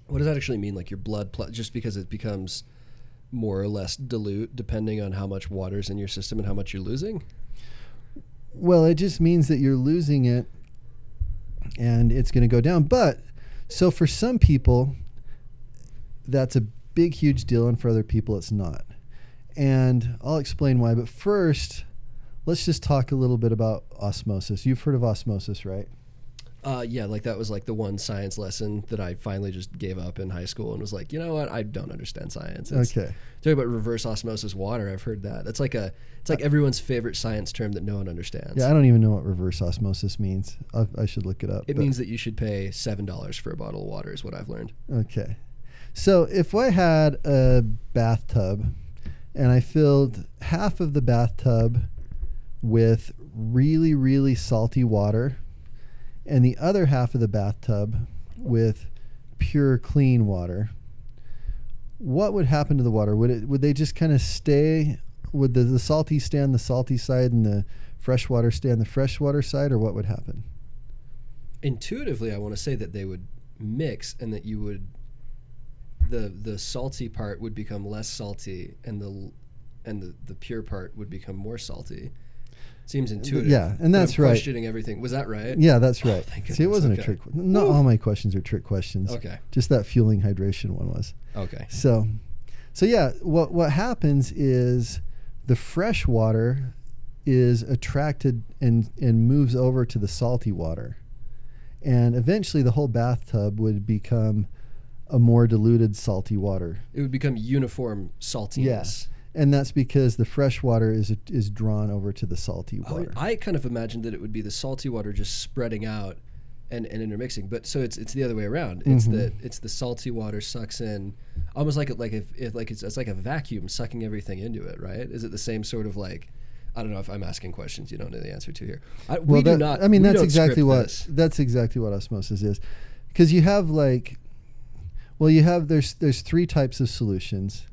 What does that actually mean? Like your blood, pla- just because it becomes more or less dilute depending on how much water's in your system and how much you're losing? Well, it just means that you're losing it and it's going to go down. But so for some people, that's a big, huge deal, and for other people, it's not. And I'll explain why. But first, let's just talk a little bit about osmosis. You've heard of osmosis, right? Uh, yeah, like that was like the one science lesson that I finally just gave up in high school and was like, you know what, I don't understand science. It's, okay. Talking about reverse osmosis water, I've heard that. That's like a, it's like everyone's favorite science term that no one understands. Yeah, I don't even know what reverse osmosis means. I, I should look it up. It means that you should pay seven dollars for a bottle of water, is what I've learned. Okay. So if I had a bathtub and I filled half of the bathtub with really, really salty water and the other half of the bathtub with pure, clean water, what would happen to the water? Would it would they just kind of stay? Would the, the salty stay on the salty side and the freshwater stay on the freshwater side, or what would happen? Intuitively, I want to say that they would mix and that you would, the the salty part would become less salty and the, and the the pure part would become more salty. Seems intuitive. yeah, and that's right. Questioning everything. Was that right? Yeah, that's Oh, right. thank See, it wasn't okay. a trick. Not Woo. all my questions are trick questions. Okay. Just that fueling hydration one was. Okay. So, so yeah, what what happens is the fresh water is attracted and and moves over to the salty water, and eventually the whole bathtub would become a more diluted salty water. It would become uniform saltiness. Yes. And that's because the fresh water is is drawn over to the salty I, water. I kind of imagined that it would be the salty water just spreading out and, and intermixing, but so it's it's the other way around. It's Mhm. the it's the salty water sucks in, almost like it like if, if like it's it's like a vacuum sucking everything into it, right? Is it the same sort of like? I don't know if I'm asking questions you don't know the answer to here. I, we well, do not. I mean, that's exactly what this. that's exactly what osmosis is, because you have like, well, you have there's there's three types of solutions.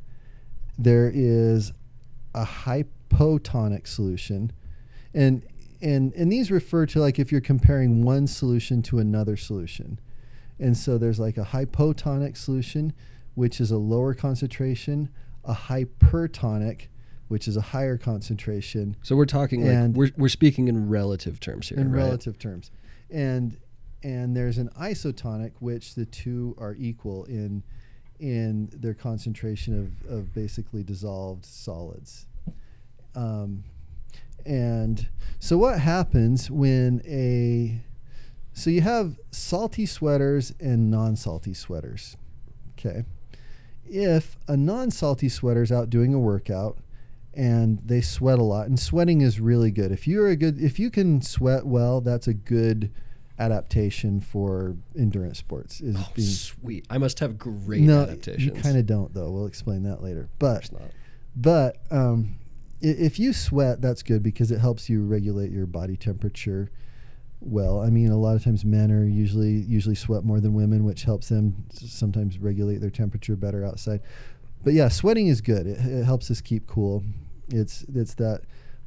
There is a hypotonic solution, and and and these refer to like if you're comparing one solution to another solution, and so there's like a hypotonic solution, which is a lower concentration, a hypertonic, which is a higher concentration, So we're talking like we're we're speaking in relative terms here, in right? relative terms. And and there's an isotonic which the two are equal in in their concentration of, of basically dissolved solids. Um, and so what happens when a so you have salty sweaters and non-salty sweaters okay? If a non-salty sweater's out doing a workout and they sweat a lot and sweating is really good. If you're a good if you can sweat well that's a good adaptation for endurance sports is Oh, being sweet. I must have great no adaptations. you kind of don't though we'll explain that later but not. but um, if you sweat, that's good because it helps you regulate your body temperature. Well, I mean, a lot of times men are usually usually sweat more than women, which helps them sometimes regulate their temperature better outside. But yeah, sweating is good. It, it helps us keep cool. It's it's that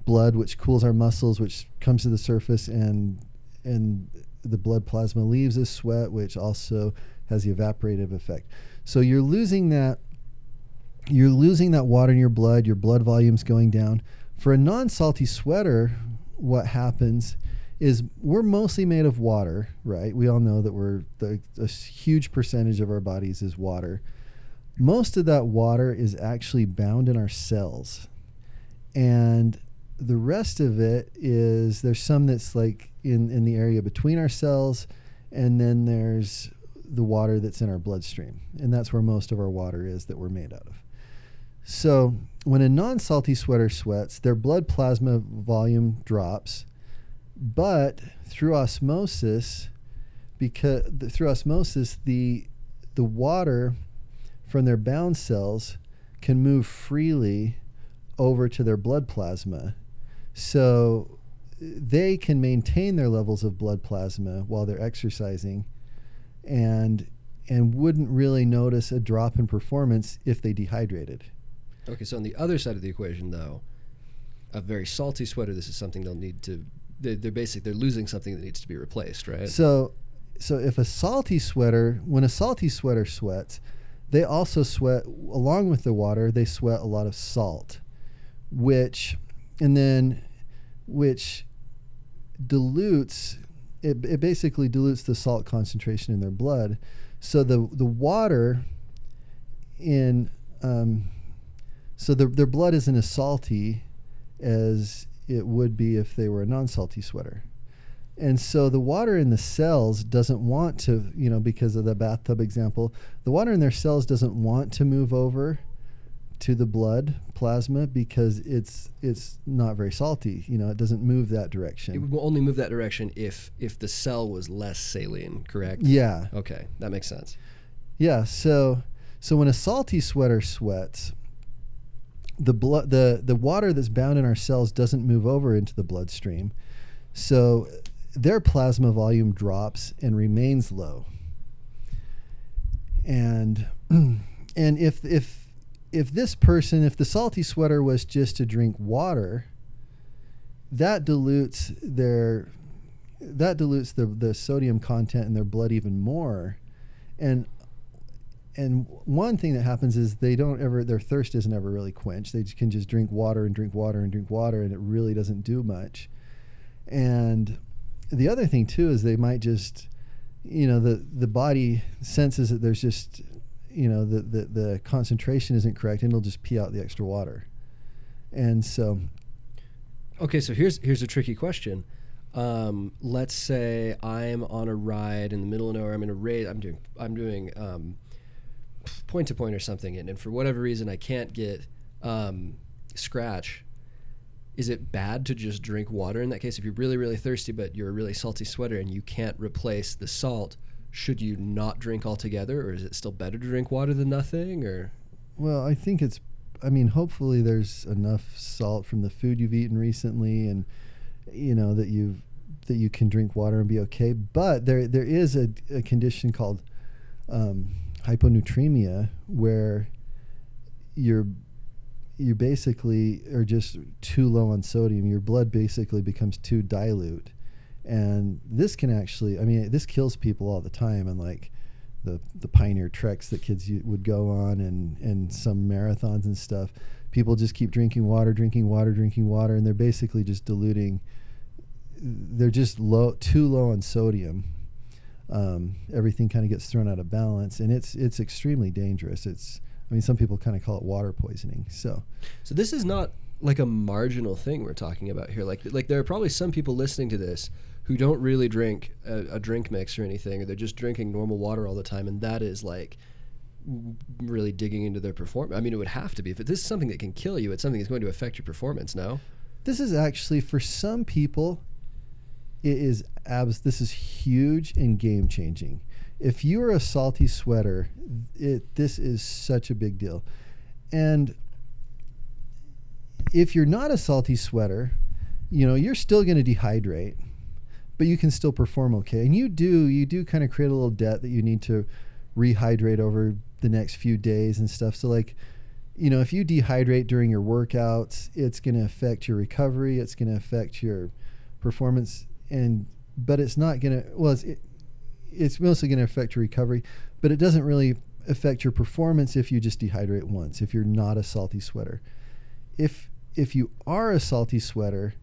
blood which cools our muscles, which comes to the surface, and and the blood plasma leaves as sweat, which also has the evaporative effect. So you're losing that you're losing that water in your blood, your blood volume's going down. For a non salty sweater, what happens is we're mostly made of water, right? We all know that we're the, a huge percentage of our bodies is water. Most of that water is actually bound in our cells. And the rest of it is there's some that's like in in the area between our cells, and then there's the water that's in our bloodstream, and that's where most of our water is that we're made out of. So when a non-salty sweater sweats, their blood plasma volume drops, but through osmosis, because through osmosis the the water from their bound cells can move freely over to their blood plasma. So they can maintain their levels of blood plasma while they're exercising and and wouldn't really notice a drop in performance if they dehydrated. Okay, so on the other side of the equation, though, a very salty sweater, this is something they'll need to. They're, they're basic. They're losing something that needs to be replaced, right? So, so if a salty sweater, when a salty sweater sweats, they also sweat along with the water. They sweat a lot of salt, which, and then, which dilutes. It, it basically dilutes the salt concentration in their blood. So the the water in um, so the, their blood isn't as salty as it would be if they were a non-salty sweater. And so the water in the cells doesn't want to, you know, because of the bathtub example, the water in their cells doesn't want to move over to the blood plasma because it's it's not very salty. You know, it doesn't move that direction. It would only move that direction if if the cell was less saline, correct? Yeah. Okay, that makes sense. Yeah. So so when a salty sweater sweats, the blood the the water that's bound in our cells doesn't move over into the bloodstream so their plasma volume drops and remains low and (clears throat) and if if if this person if the salty sweater was just to drink water that dilutes their that dilutes the, the sodium content in their blood even more. And and one thing that happens is they don't ever their thirst isn't ever really quenched. They can just drink water and drink water and drink water and it really doesn't do much. And the other thing too is they might just you know the the body senses that there's just you know the the, the concentration isn't correct and it'll just pee out the extra water and so Okay, so here's here's a tricky question. Um, let's say I'm on a ride in the middle of nowhere. I'm in a raid I'm doing I'm doing um, point to point or something, and, and for whatever reason I can't get um, Skratch. Is it bad to just drink water in that case? If you're really really thirsty, but you're a really salty sweater and you can't replace the salt, should you not drink altogether, or is it still better to drink water than nothing? Or Well, I think it's. I mean, hopefully there's enough salt from the food you've eaten recently, and you know that you that you can drink water and be okay. But there there is a, a condition called um, hyponatremia where you're you basically are just too low on sodium. Your blood basically becomes too dilute, and this can actually. I mean, this kills people all the time, and like the the pioneer treks that kids would go on and and some marathons and stuff people just keep drinking water drinking water drinking water and they're basically just diluting they're just low too low on sodium um, everything kind of gets thrown out of balance and it's it's extremely dangerous it's i mean some people kind of call it water poisoning so So this is not like a marginal thing we're talking about here. Like like there are probably some people listening to this who don't really drink a, a drink mix or anything, or they're just drinking normal water all the time, and that is like really digging into their performance. I mean, it would have to be. If this is something that can kill you, it's something that's going to affect your performance. No. this is actually for some people it is abs this is huge and game changing if you are a salty sweater it this is such a big deal and if you're not a salty sweater you know you're still going to dehydrate but you can still perform okay. And you do you do kind of create a little debt that you need to rehydrate over the next few days and stuff. So like you know if you dehydrate during your workouts it's going to affect your recovery it's going to affect your performance and but it's not going to well it's it, it's mostly going to affect your recovery but it doesn't really affect your performance if you just dehydrate once if you're not a salty sweater. If if you are a salty sweater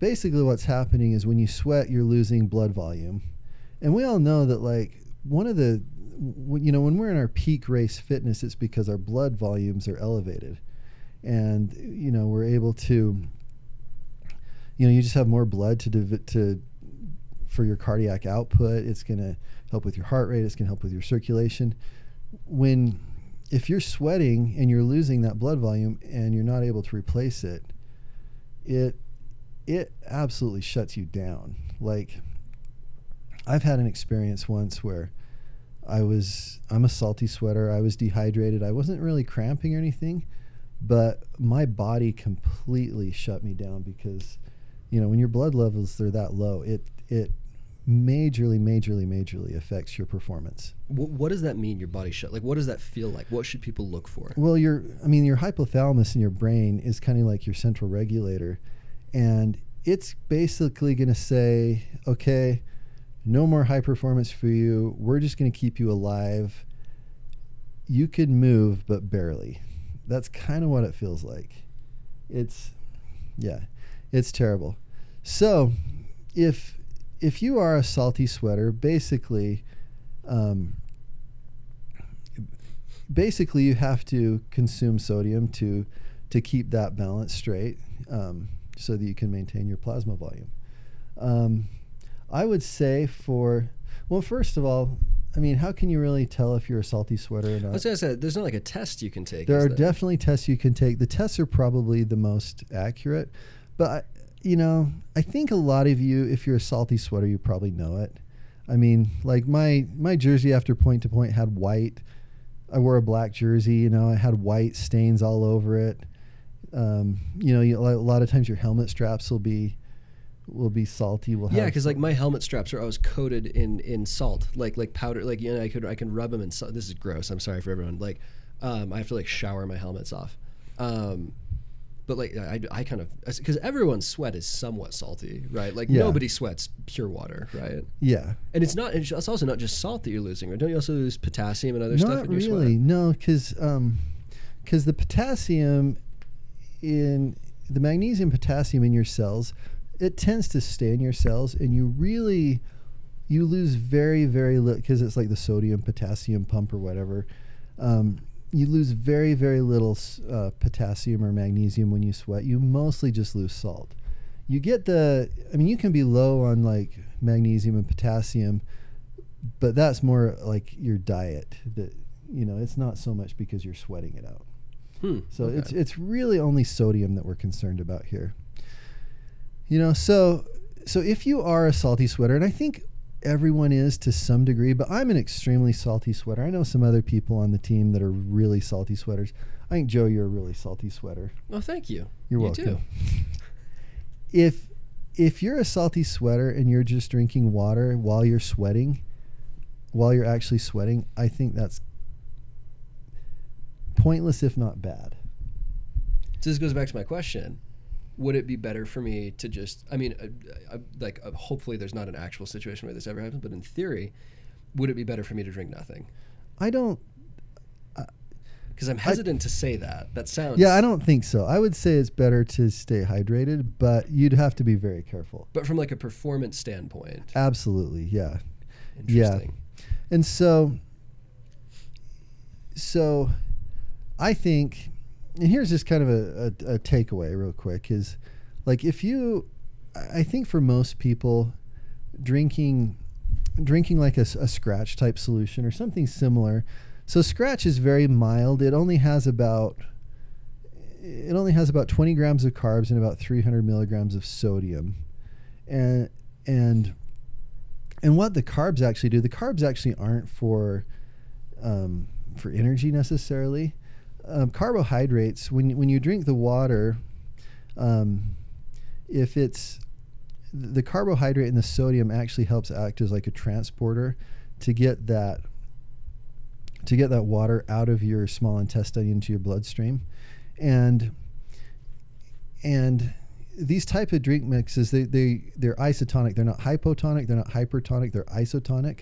basically what's happening is when you sweat you're losing blood volume and we all know that like one of the you know when we're in our peak race fitness it's because our blood volumes are elevated and you know we're able to you know you just have more blood to div- to for your cardiac output. It's going to help with your heart rate. It's going to help with your circulation. When if you're sweating and you're losing that blood volume and you're not able to replace it, it it absolutely shuts you down. Like I've had an experience once where I was I'm a salty sweater. I was dehydrated. I wasn't really cramping or anything, but my body completely shut me down because you know, when your blood levels are that low, it it majorly majorly majorly affects your performance. What, what does that mean? Your body shut. Like, what does that feel like? What should people look for? Well, your I mean, your hypothalamus in your brain is kind of like your central regulator, and it's basically going to say, okay, no more high performance for you. We're just going to keep you alive. You could move, but barely. That's kind of what it feels like. It's, yeah, it's terrible. So, if if you are a salty sweater, basically, um, basically you have to consume sodium to to keep that balance straight, um, so that you can maintain your plasma volume. Um, I would say for well, first of all, I mean, how can you really tell if you're a salty sweater or I not? was gonna say, there's not like a test you can take. There are definitely tests you can take. The tests are probably the most accurate, but I, you know, I think a lot of you, if you're a salty sweater, you probably know it. I mean, like my my jersey after point to point had white. I wore a black jersey, you know, I had white stains all over it. Um, you know, you, a lot of times your helmet straps will be will be salty. Will Yeah, because like my helmet straps are always coated in in salt, like like powder. Like you know, I could I can rub them in salt. This is gross. I'm sorry for everyone. Like, um, I have to like shower my helmets off. Um, but like I, I kind of because everyone's sweat is somewhat salty, right? Like Yeah. nobody sweats pure water, right? yeah. And it's not. It's also not just salt that you're losing, right? Don't you also lose potassium and other stuff Not in your really, sweat? no, because because the potassium in the magnesium potassium in your cells, it tends to stay in your cells, and you really you lose very very little because it's like the sodium potassium pump or whatever. Um, you lose very very little uh, potassium or magnesium when you sweat. You mostly just lose salt. You get the, I mean, you can be low on like magnesium and potassium, but that's more like your diet. That you know, it's not so much because you're sweating it out. Hmm, So okay. it's it's really only sodium that we're concerned about here. You know, so so if you are a salty sweater, and I think everyone is to some degree, but I'm an extremely salty sweater. I know some other people on the team that are really salty sweaters. I think Joe, you're a really salty sweater. Oh, thank you. You're you welcome. Too. (laughs) If if you're a salty sweater and you're just drinking water while you're sweating, while you're actually sweating, I think that's pointless if not bad. So this goes back to my question: Would it be better for me to just? I mean, uh, uh, like, uh, hopefully, there's not an actual situation where this ever happens, but in theory, would it be better for me to drink nothing? I don't Because I'm hesitant to say that. That sounds. Yeah, I don't think so. I would say it's better to stay hydrated, but you'd have to be very careful. But from like a performance standpoint, Absolutely, yeah. yeah. And so so I think and here's just kind of a, a, a takeaway real quick is like if you I think for most people drinking drinking like a, a Skratch type solution or something similar so Skratch is very mild. It only has about it only has about 20 grams of carbs and about 300 milligrams of sodium. And and and what the carbs actually do the carbs actually aren't for um, for energy necessarily um, carbohydrates when when you drink the water um, if it's the carbohydrate and the sodium actually helps act as like a transporter to get that to get that water out of your small intestine into your bloodstream. And and these type of drink mixes they, they they're isotonic. They're not hypotonic. They're not hypertonic. They're isotonic.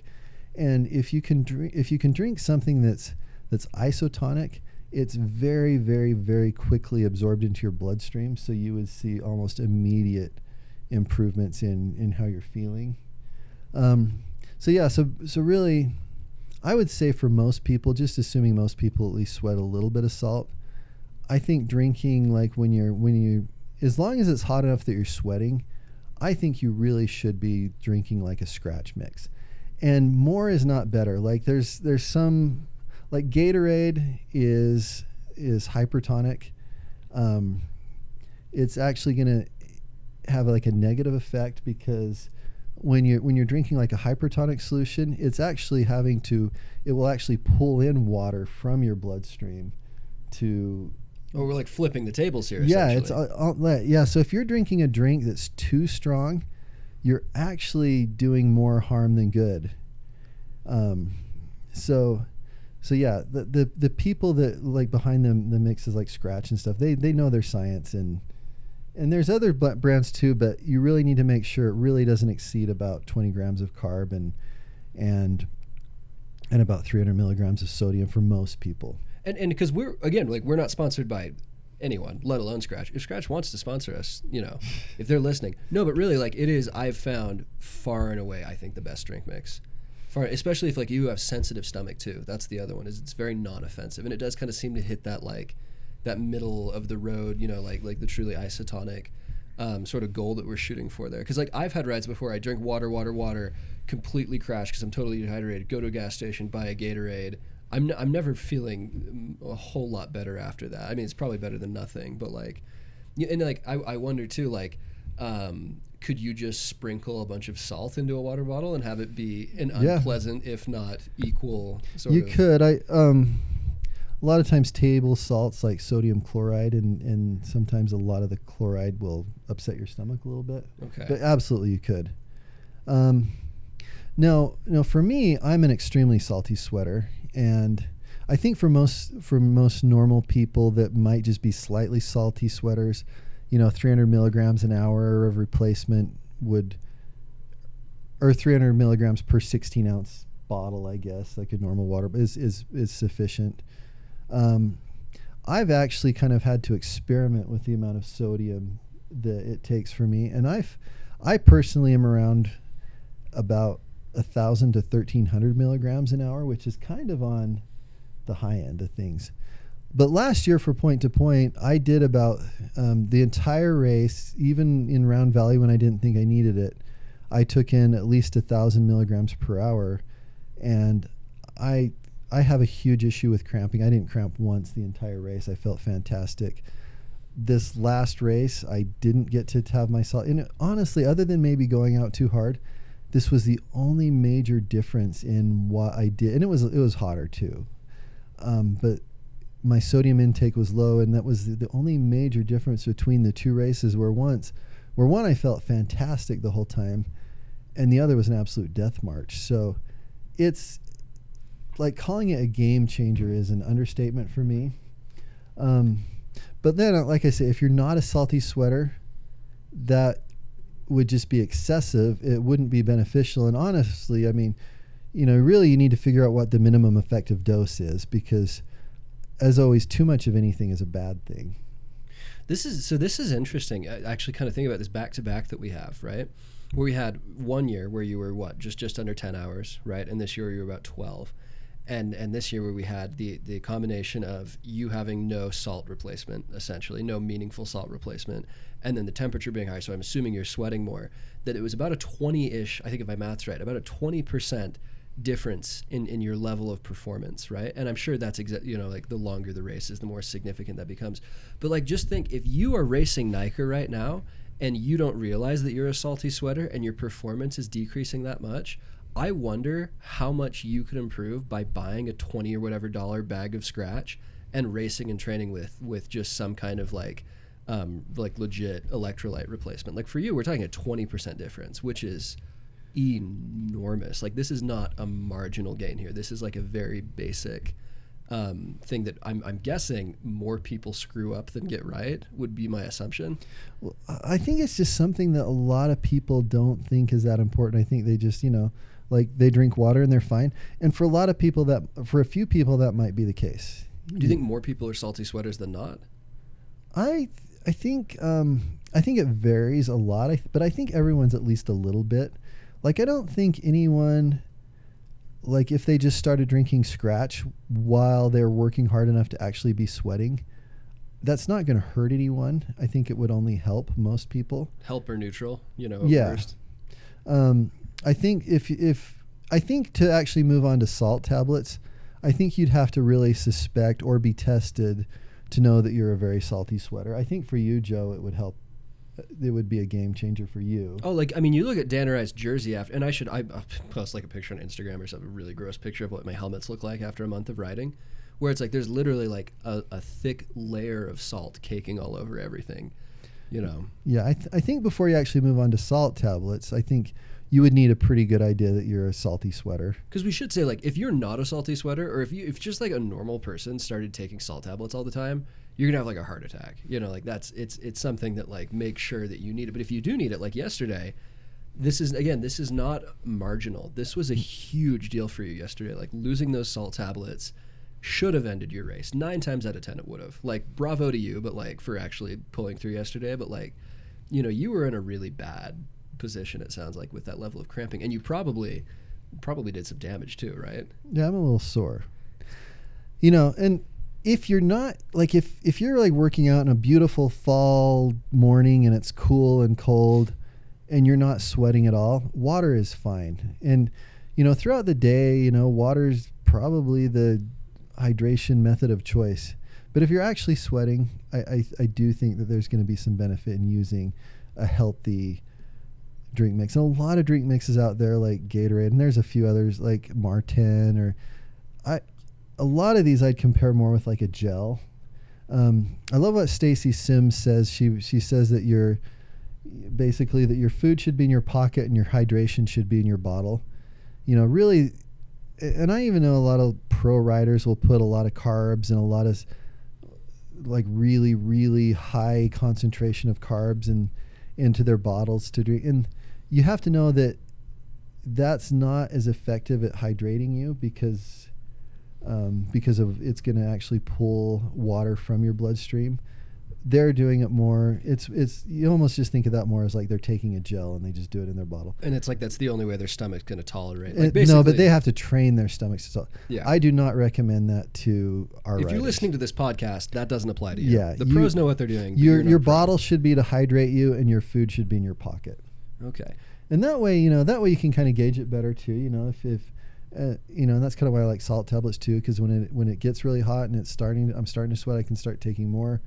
And if you can drink if you can drink something that's that's isotonic it's very very very quickly absorbed into your bloodstream so you would see almost immediate improvements in in how you're feeling um, so yeah so so really i would say for most people just assuming most people at least sweat a little bit of salt i think drinking like when you're when you as long as it's hot enough that you're sweating, I think you really should be drinking like a Skratch mix. And more is not better. Like there's there's some like Gatorade is is hypertonic. Um, it's actually going to have like a negative effect because when you when you're drinking like a hypertonic solution, it's actually having to it will actually pull in water from your bloodstream to Oh, we're like flipping the tables here. yeah it's all, all, yeah so if you're drinking a drink that's too strong you're actually doing more harm than good um, so so yeah the, the the people that like behind them the mixes like Skratch and stuff they they know their science and and there's other brands too but you really need to make sure it really doesn't exceed about 20 grams of carb and and and about 300 milligrams of sodium for most people and and because we're again like we're not sponsored by anyone, let alone Skratch. If Skratch wants to sponsor us, you know, if they're listening, no, but really like it is. I've found far and away, I think the best drink mix. Far, especially if like you have sensitive stomach too. That's the other one. Is it's very non-offensive, and it does kind of seem to hit that like that middle of the road. You know, like like the truly isotonic. Um, sort of goal that we're shooting for there. Because like I've had rides before, I drink water, water, water, completely crash because I'm totally dehydrated. Go to a gas station, buy a Gatorade. I'm, n- I'm never feeling um, a whole lot better after that. I mean, it's probably better than nothing, but like, and like I, I wonder too, like, um, could you just sprinkle a bunch of salt into a water bottle and have it be an Yeah. unpleasant, if not equal, sort you of? could i um a lot of times table salts like sodium chloride and and sometimes a lot of the chloride will upset your stomach a little bit Okay. but absolutely you could um no no for me i'm an extremely salty sweater and i think for most for most normal people that might just be slightly salty sweaters you know 300 milligrams an hour of replacement would or 300 milligrams per 16 ounce bottle, I guess, like a normal water is is is sufficient. Um, I've actually kind of had to experiment with the amount of sodium that it takes for me, and I've I personally am around about a thousand to thirteen hundred milligrams an hour, which is kind of on the high end of things. But last year for point to point, I did about um, the entire race, even in Round Valley when I didn't think I needed it. I took in at least a thousand milligrams per hour, and I I have a huge issue with cramping. I didn't cramp once the entire race. I felt fantastic. This last race, I didn't get to have myself. And honestly, other than maybe going out too hard, this was the only major difference in what I did. And it was it was hotter too, um, but my sodium intake was low, and that was the, the only major difference between the two races. Where once, where one I felt fantastic the whole time, and the other was an absolute death march. So, it's like calling it a game changer is an understatement for me. Um, but then, uh, like I say, if you're not a salty sweater, that would just be excessive. It wouldn't be beneficial. And honestly, I mean, you know, really, you need to figure out what the minimum effective dose is because, as always, too much of anything is a bad thing. This is so. This is interesting. I actually kind of think about this back to back that we have, right? Where we had one year where you were what, just just under ten hours, right? And this year you were about twelve, and and this year where we had the the combination of you having no salt replacement, essentially no meaningful salt replacement, and then the temperature being higher. So I'm assuming you're sweating more. That it was about a twenty ish. I think if my math's right, about a twenty percent difference in, in your level of performance, right? And I'm sure that's exactly, you know like the longer the race is, the more significant that becomes. But like just think if you are racing NICA right now and you don't realize that you're a salty sweater and your performance is decreasing that much, I wonder how much you could improve by buying a 20 or whatever dollar bag of Skratch and racing and training with with just some kind of like um, like legit electrolyte replacement. Like for you, we're talking a 20% difference, which is enormous. Like this is not a marginal gain here. This is like a very basic um, thing that I'm, I'm guessing more people screw up than get right would be my assumption. Well, I think it's just something that a lot of people don't think is that important. I think they just, you know, like they drink water and they're fine. And for a lot of people, that for a few people, that might be the case. Do you think more people are salty sweaters than not? I I think um, I think it varies a lot. I, but I think everyone's at least a little bit. Like I don't think anyone like if they just started drinking Skratch while they're working hard enough to actually be sweating, that's not going to hurt anyone. I think it would only help most people. Help or neutral, you know. at Yeah. Um, I think if if I think to actually move on to salt tablets, I think you'd have to really suspect or be tested to know that you're a very salty sweater. I think for you, Joe, it would help. It would be a game changer for you. Oh, like I mean, you look at Dan I's jersey after, and I should I I'll post like a picture on Instagram or something, a really gross picture of what my helmets look like after a month of riding, where it's like there's literally like a, a thick layer of salt caking all over everything, you know. Yeah, I, th- I think before you actually move on to salt tablets, I think you would need a pretty good idea that you're a salty sweater. Because we should say like if you're not a salty sweater, or if you if just like a normal person started taking salt tablets all the time, you're gonna have like a heart attack. You know, like that's it's it's something that like make sure that you need it. But if you do need it, like yesterday, this is again this is not marginal. This was a huge deal for you yesterday. Like losing those salt tablets should have ended your race. Nine times out of ten it would have. Like bravo to you, but like for actually pulling through yesterday. But like, you know, you were in a really bad position. It sounds like with that level of cramping, and you probably probably did some damage too, right? Yeah, I'm a little sore. You know, and if you're not like if if you're like working out in a beautiful fall morning and it's cool and cold and you're not sweating at all, water is fine. And you know, throughout the day, you know, water's probably the hydration method of choice. But if you're actually sweating, I, I, I do think that there's going to be some benefit in using a healthy drink mix. And a lot of drink mixes out there like Gatorade, and there's a few others like Maurten or I. A lot of these I'd compare more with like a gel. Um, I love what Stacy Sims says. She she says that your basically that your food should be in your pocket and your hydration should be in your bottle. You know, really, and I even know a lot of pro riders will put a lot of carbs and a lot of like really really high concentration of carbs and into their bottles to drink and you have to know that that's not as effective at hydrating you because because of it's going to actually pull water from your bloodstream they're doing it more it's it's you almost just think of that more as like they're taking a gel and they just do it in their bottle And it's like that's the only way their stomach's going to tolerate. Like no but they have to train their stomachs to Yeah. i do not recommend that to our if you're listening to this podcast, that doesn't apply to you. Yeah, the you- pros know what they're doing. your your pro. bottle should be to hydrate you and your food should be in your pocket Okay. and that way you know that way you can kind of gauge it better too you know if, if uh, you know and that's kind of why i like salt tablets too because when it when it gets really hot and it's starting i'm starting to sweat i can start taking more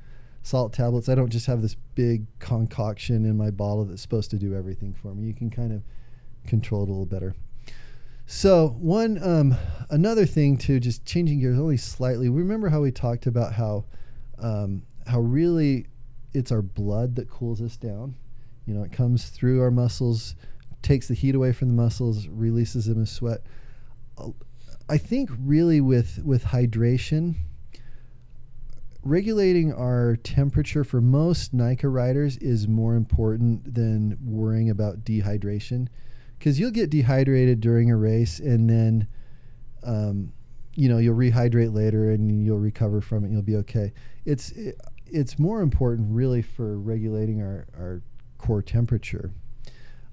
salt tablets. I don't just have this big concoction in my bottle that's supposed to do everything for me. You can kind of control it a little better. So one um, another thing too just changing gears only slightly remember how we talked about how um, how really it's our blood that cools us down? You know, it comes through our muscles, takes the heat away from the muscles, releases them as sweat. I think really with with hydration, regulating our temperature for most NICA riders is more important than worrying about dehydration, because you'll get dehydrated during a race and then, um, you know, you'll rehydrate later and you'll recover from it. and You'll be okay. It's it, it's more important really for regulating our our core temperature.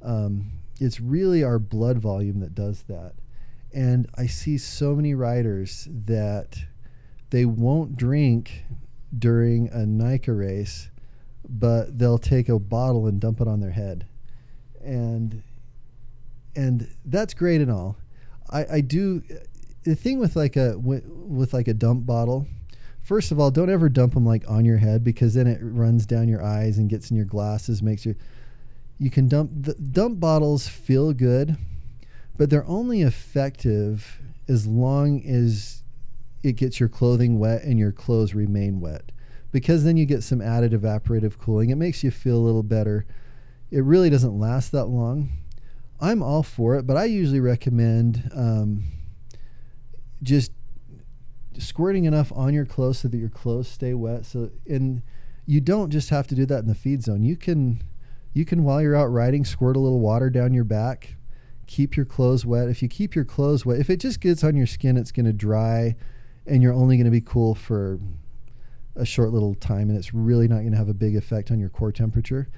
Um, it's really our blood volume that does that. And I see so many riders that they won't drink during a NICA race, but they'll take a bottle and dump it on their head. And and that's great and all. I, I do the thing with like a with like a dump bottle. First of all, don't ever dump them like on your head because then it runs down your eyes and gets in your glasses, makes you. You can dump the dump bottles feel good, but they're only effective as long as it gets your clothing wet and your clothes remain wet, because then you get some added evaporative cooling. It makes you feel a little better. It really doesn't last that long. I'm all for it, but I usually recommend um, just squirting enough on your clothes so that your clothes stay wet. So, and you don't just have to do that in the feed zone. You can, you can while you're out riding, squirt a little water down your back. Keep your clothes wet. If you keep your clothes wet, if it just gets on your skin, it's going to dry, and you're only going to be cool for a short little time, and it's really not going to have a big effect on your core temperature.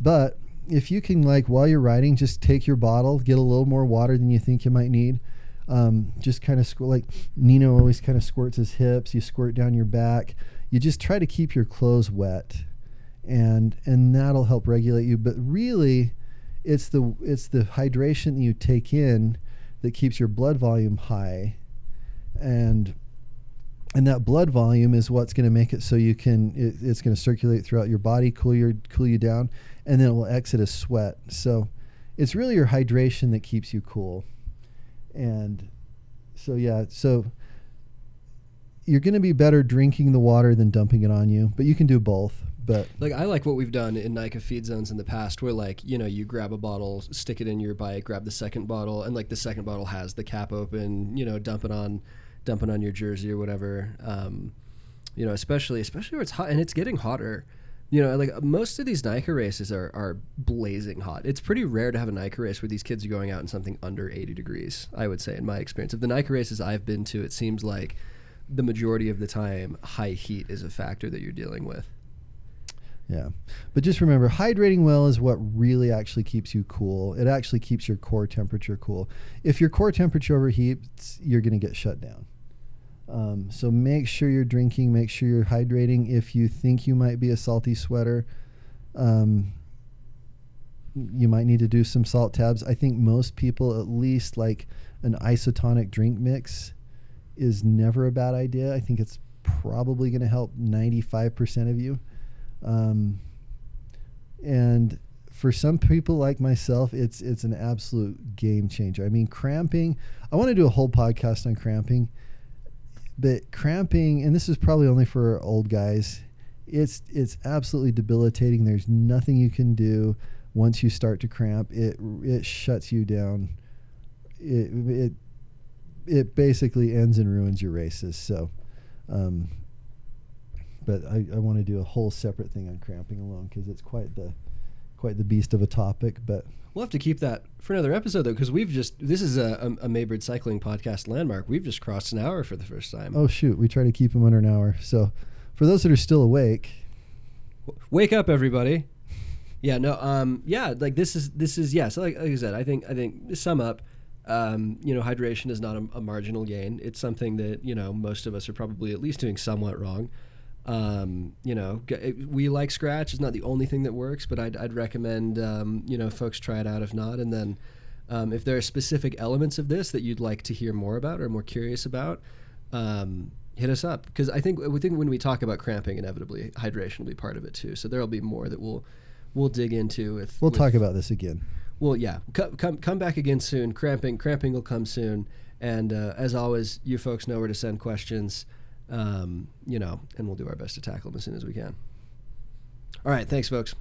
But if you can, like, while you're riding, just take your bottle, get a little more water than you think you might need. Um, just kind of squirt like Nino always kind of squirts his hips. You squirt down your back. You just try to keep your clothes wet, and and that'll help regulate you. But really, it's the it's the hydration that you take in that keeps your blood volume high, and and that blood volume is what's going to make it so you can it, it's going to circulate throughout your body cool your cool you down and then it will exit as sweat. So it's really your hydration that keeps you cool. And so yeah so you're going to be better drinking the water than dumping it on you but you can do both but like I like what we've done in NICA feed zones in the past, where like you know you grab a bottle, stick it in your bike, grab the second bottle, and like the second bottle has the cap open, you know, dump it on dumping on your jersey or whatever. Um, you know, especially especially where it's hot and it's getting hotter. You know, like most of these NICA races are, are blazing hot. It's pretty rare to have a NICA race where these kids are going out in something under 80 degrees, I would say, in my experience. Of the NICA races I've been to, it seems like the majority of the time, high heat is a factor that you're dealing with. Yeah. But just remember, hydrating well is what really actually keeps you cool. It actually keeps your core temperature cool. If your core temperature overheats, you're going to get shut down. Um, so make sure you're drinking, make sure you're hydrating. If you think you might be a salty sweater, um, you might need to do some salt tabs. I think most people, at least like an isotonic drink mix, is never a bad idea. I think it's probably going to help 95% of you. Um, and for some people like myself, it's it's an absolute game changer. I mean, cramping. I want to do a whole podcast on cramping but cramping, and this is probably only for old guys, it's it's absolutely debilitating. There's nothing you can do once you start to cramp. It it shuts you down. It it it basically ends and ruins your races. So, um, but I, I want to do a whole separate thing on cramping alone because it's quite the quite the beast of a topic. But We'll have to keep that for another episode though, because we've just this is a, a, a Maybird Cycling podcast landmark. We've just crossed an hour for the first time. oh shoot, we try to keep them under an hour. So, for those that are still awake, Wake up, everybody! Yeah, no, um, yeah, like this is this is yes, like, like I said, I think I think to sum up, um, you know, hydration is not a, a marginal gain. It's something that you know most of us are probably at least doing somewhat wrong. Um, you know, we like Skratch. It's not the only thing that works, but I'd, I'd recommend um, you know folks try it out if not, and then um, if there are specific elements of this that you'd like to hear more about or more curious about, um, hit us up because I think we think when we talk about cramping, inevitably hydration will be part of it too. So there'll be more that we'll we'll dig into. With we'll with- talk about this again. well, yeah, come come come back again soon. Cramping cramping will come soon, and uh, as always, you folks know where to send questions. Um, you know, and we'll do our best to tackle them as soon as we can. All right, thanks, folks.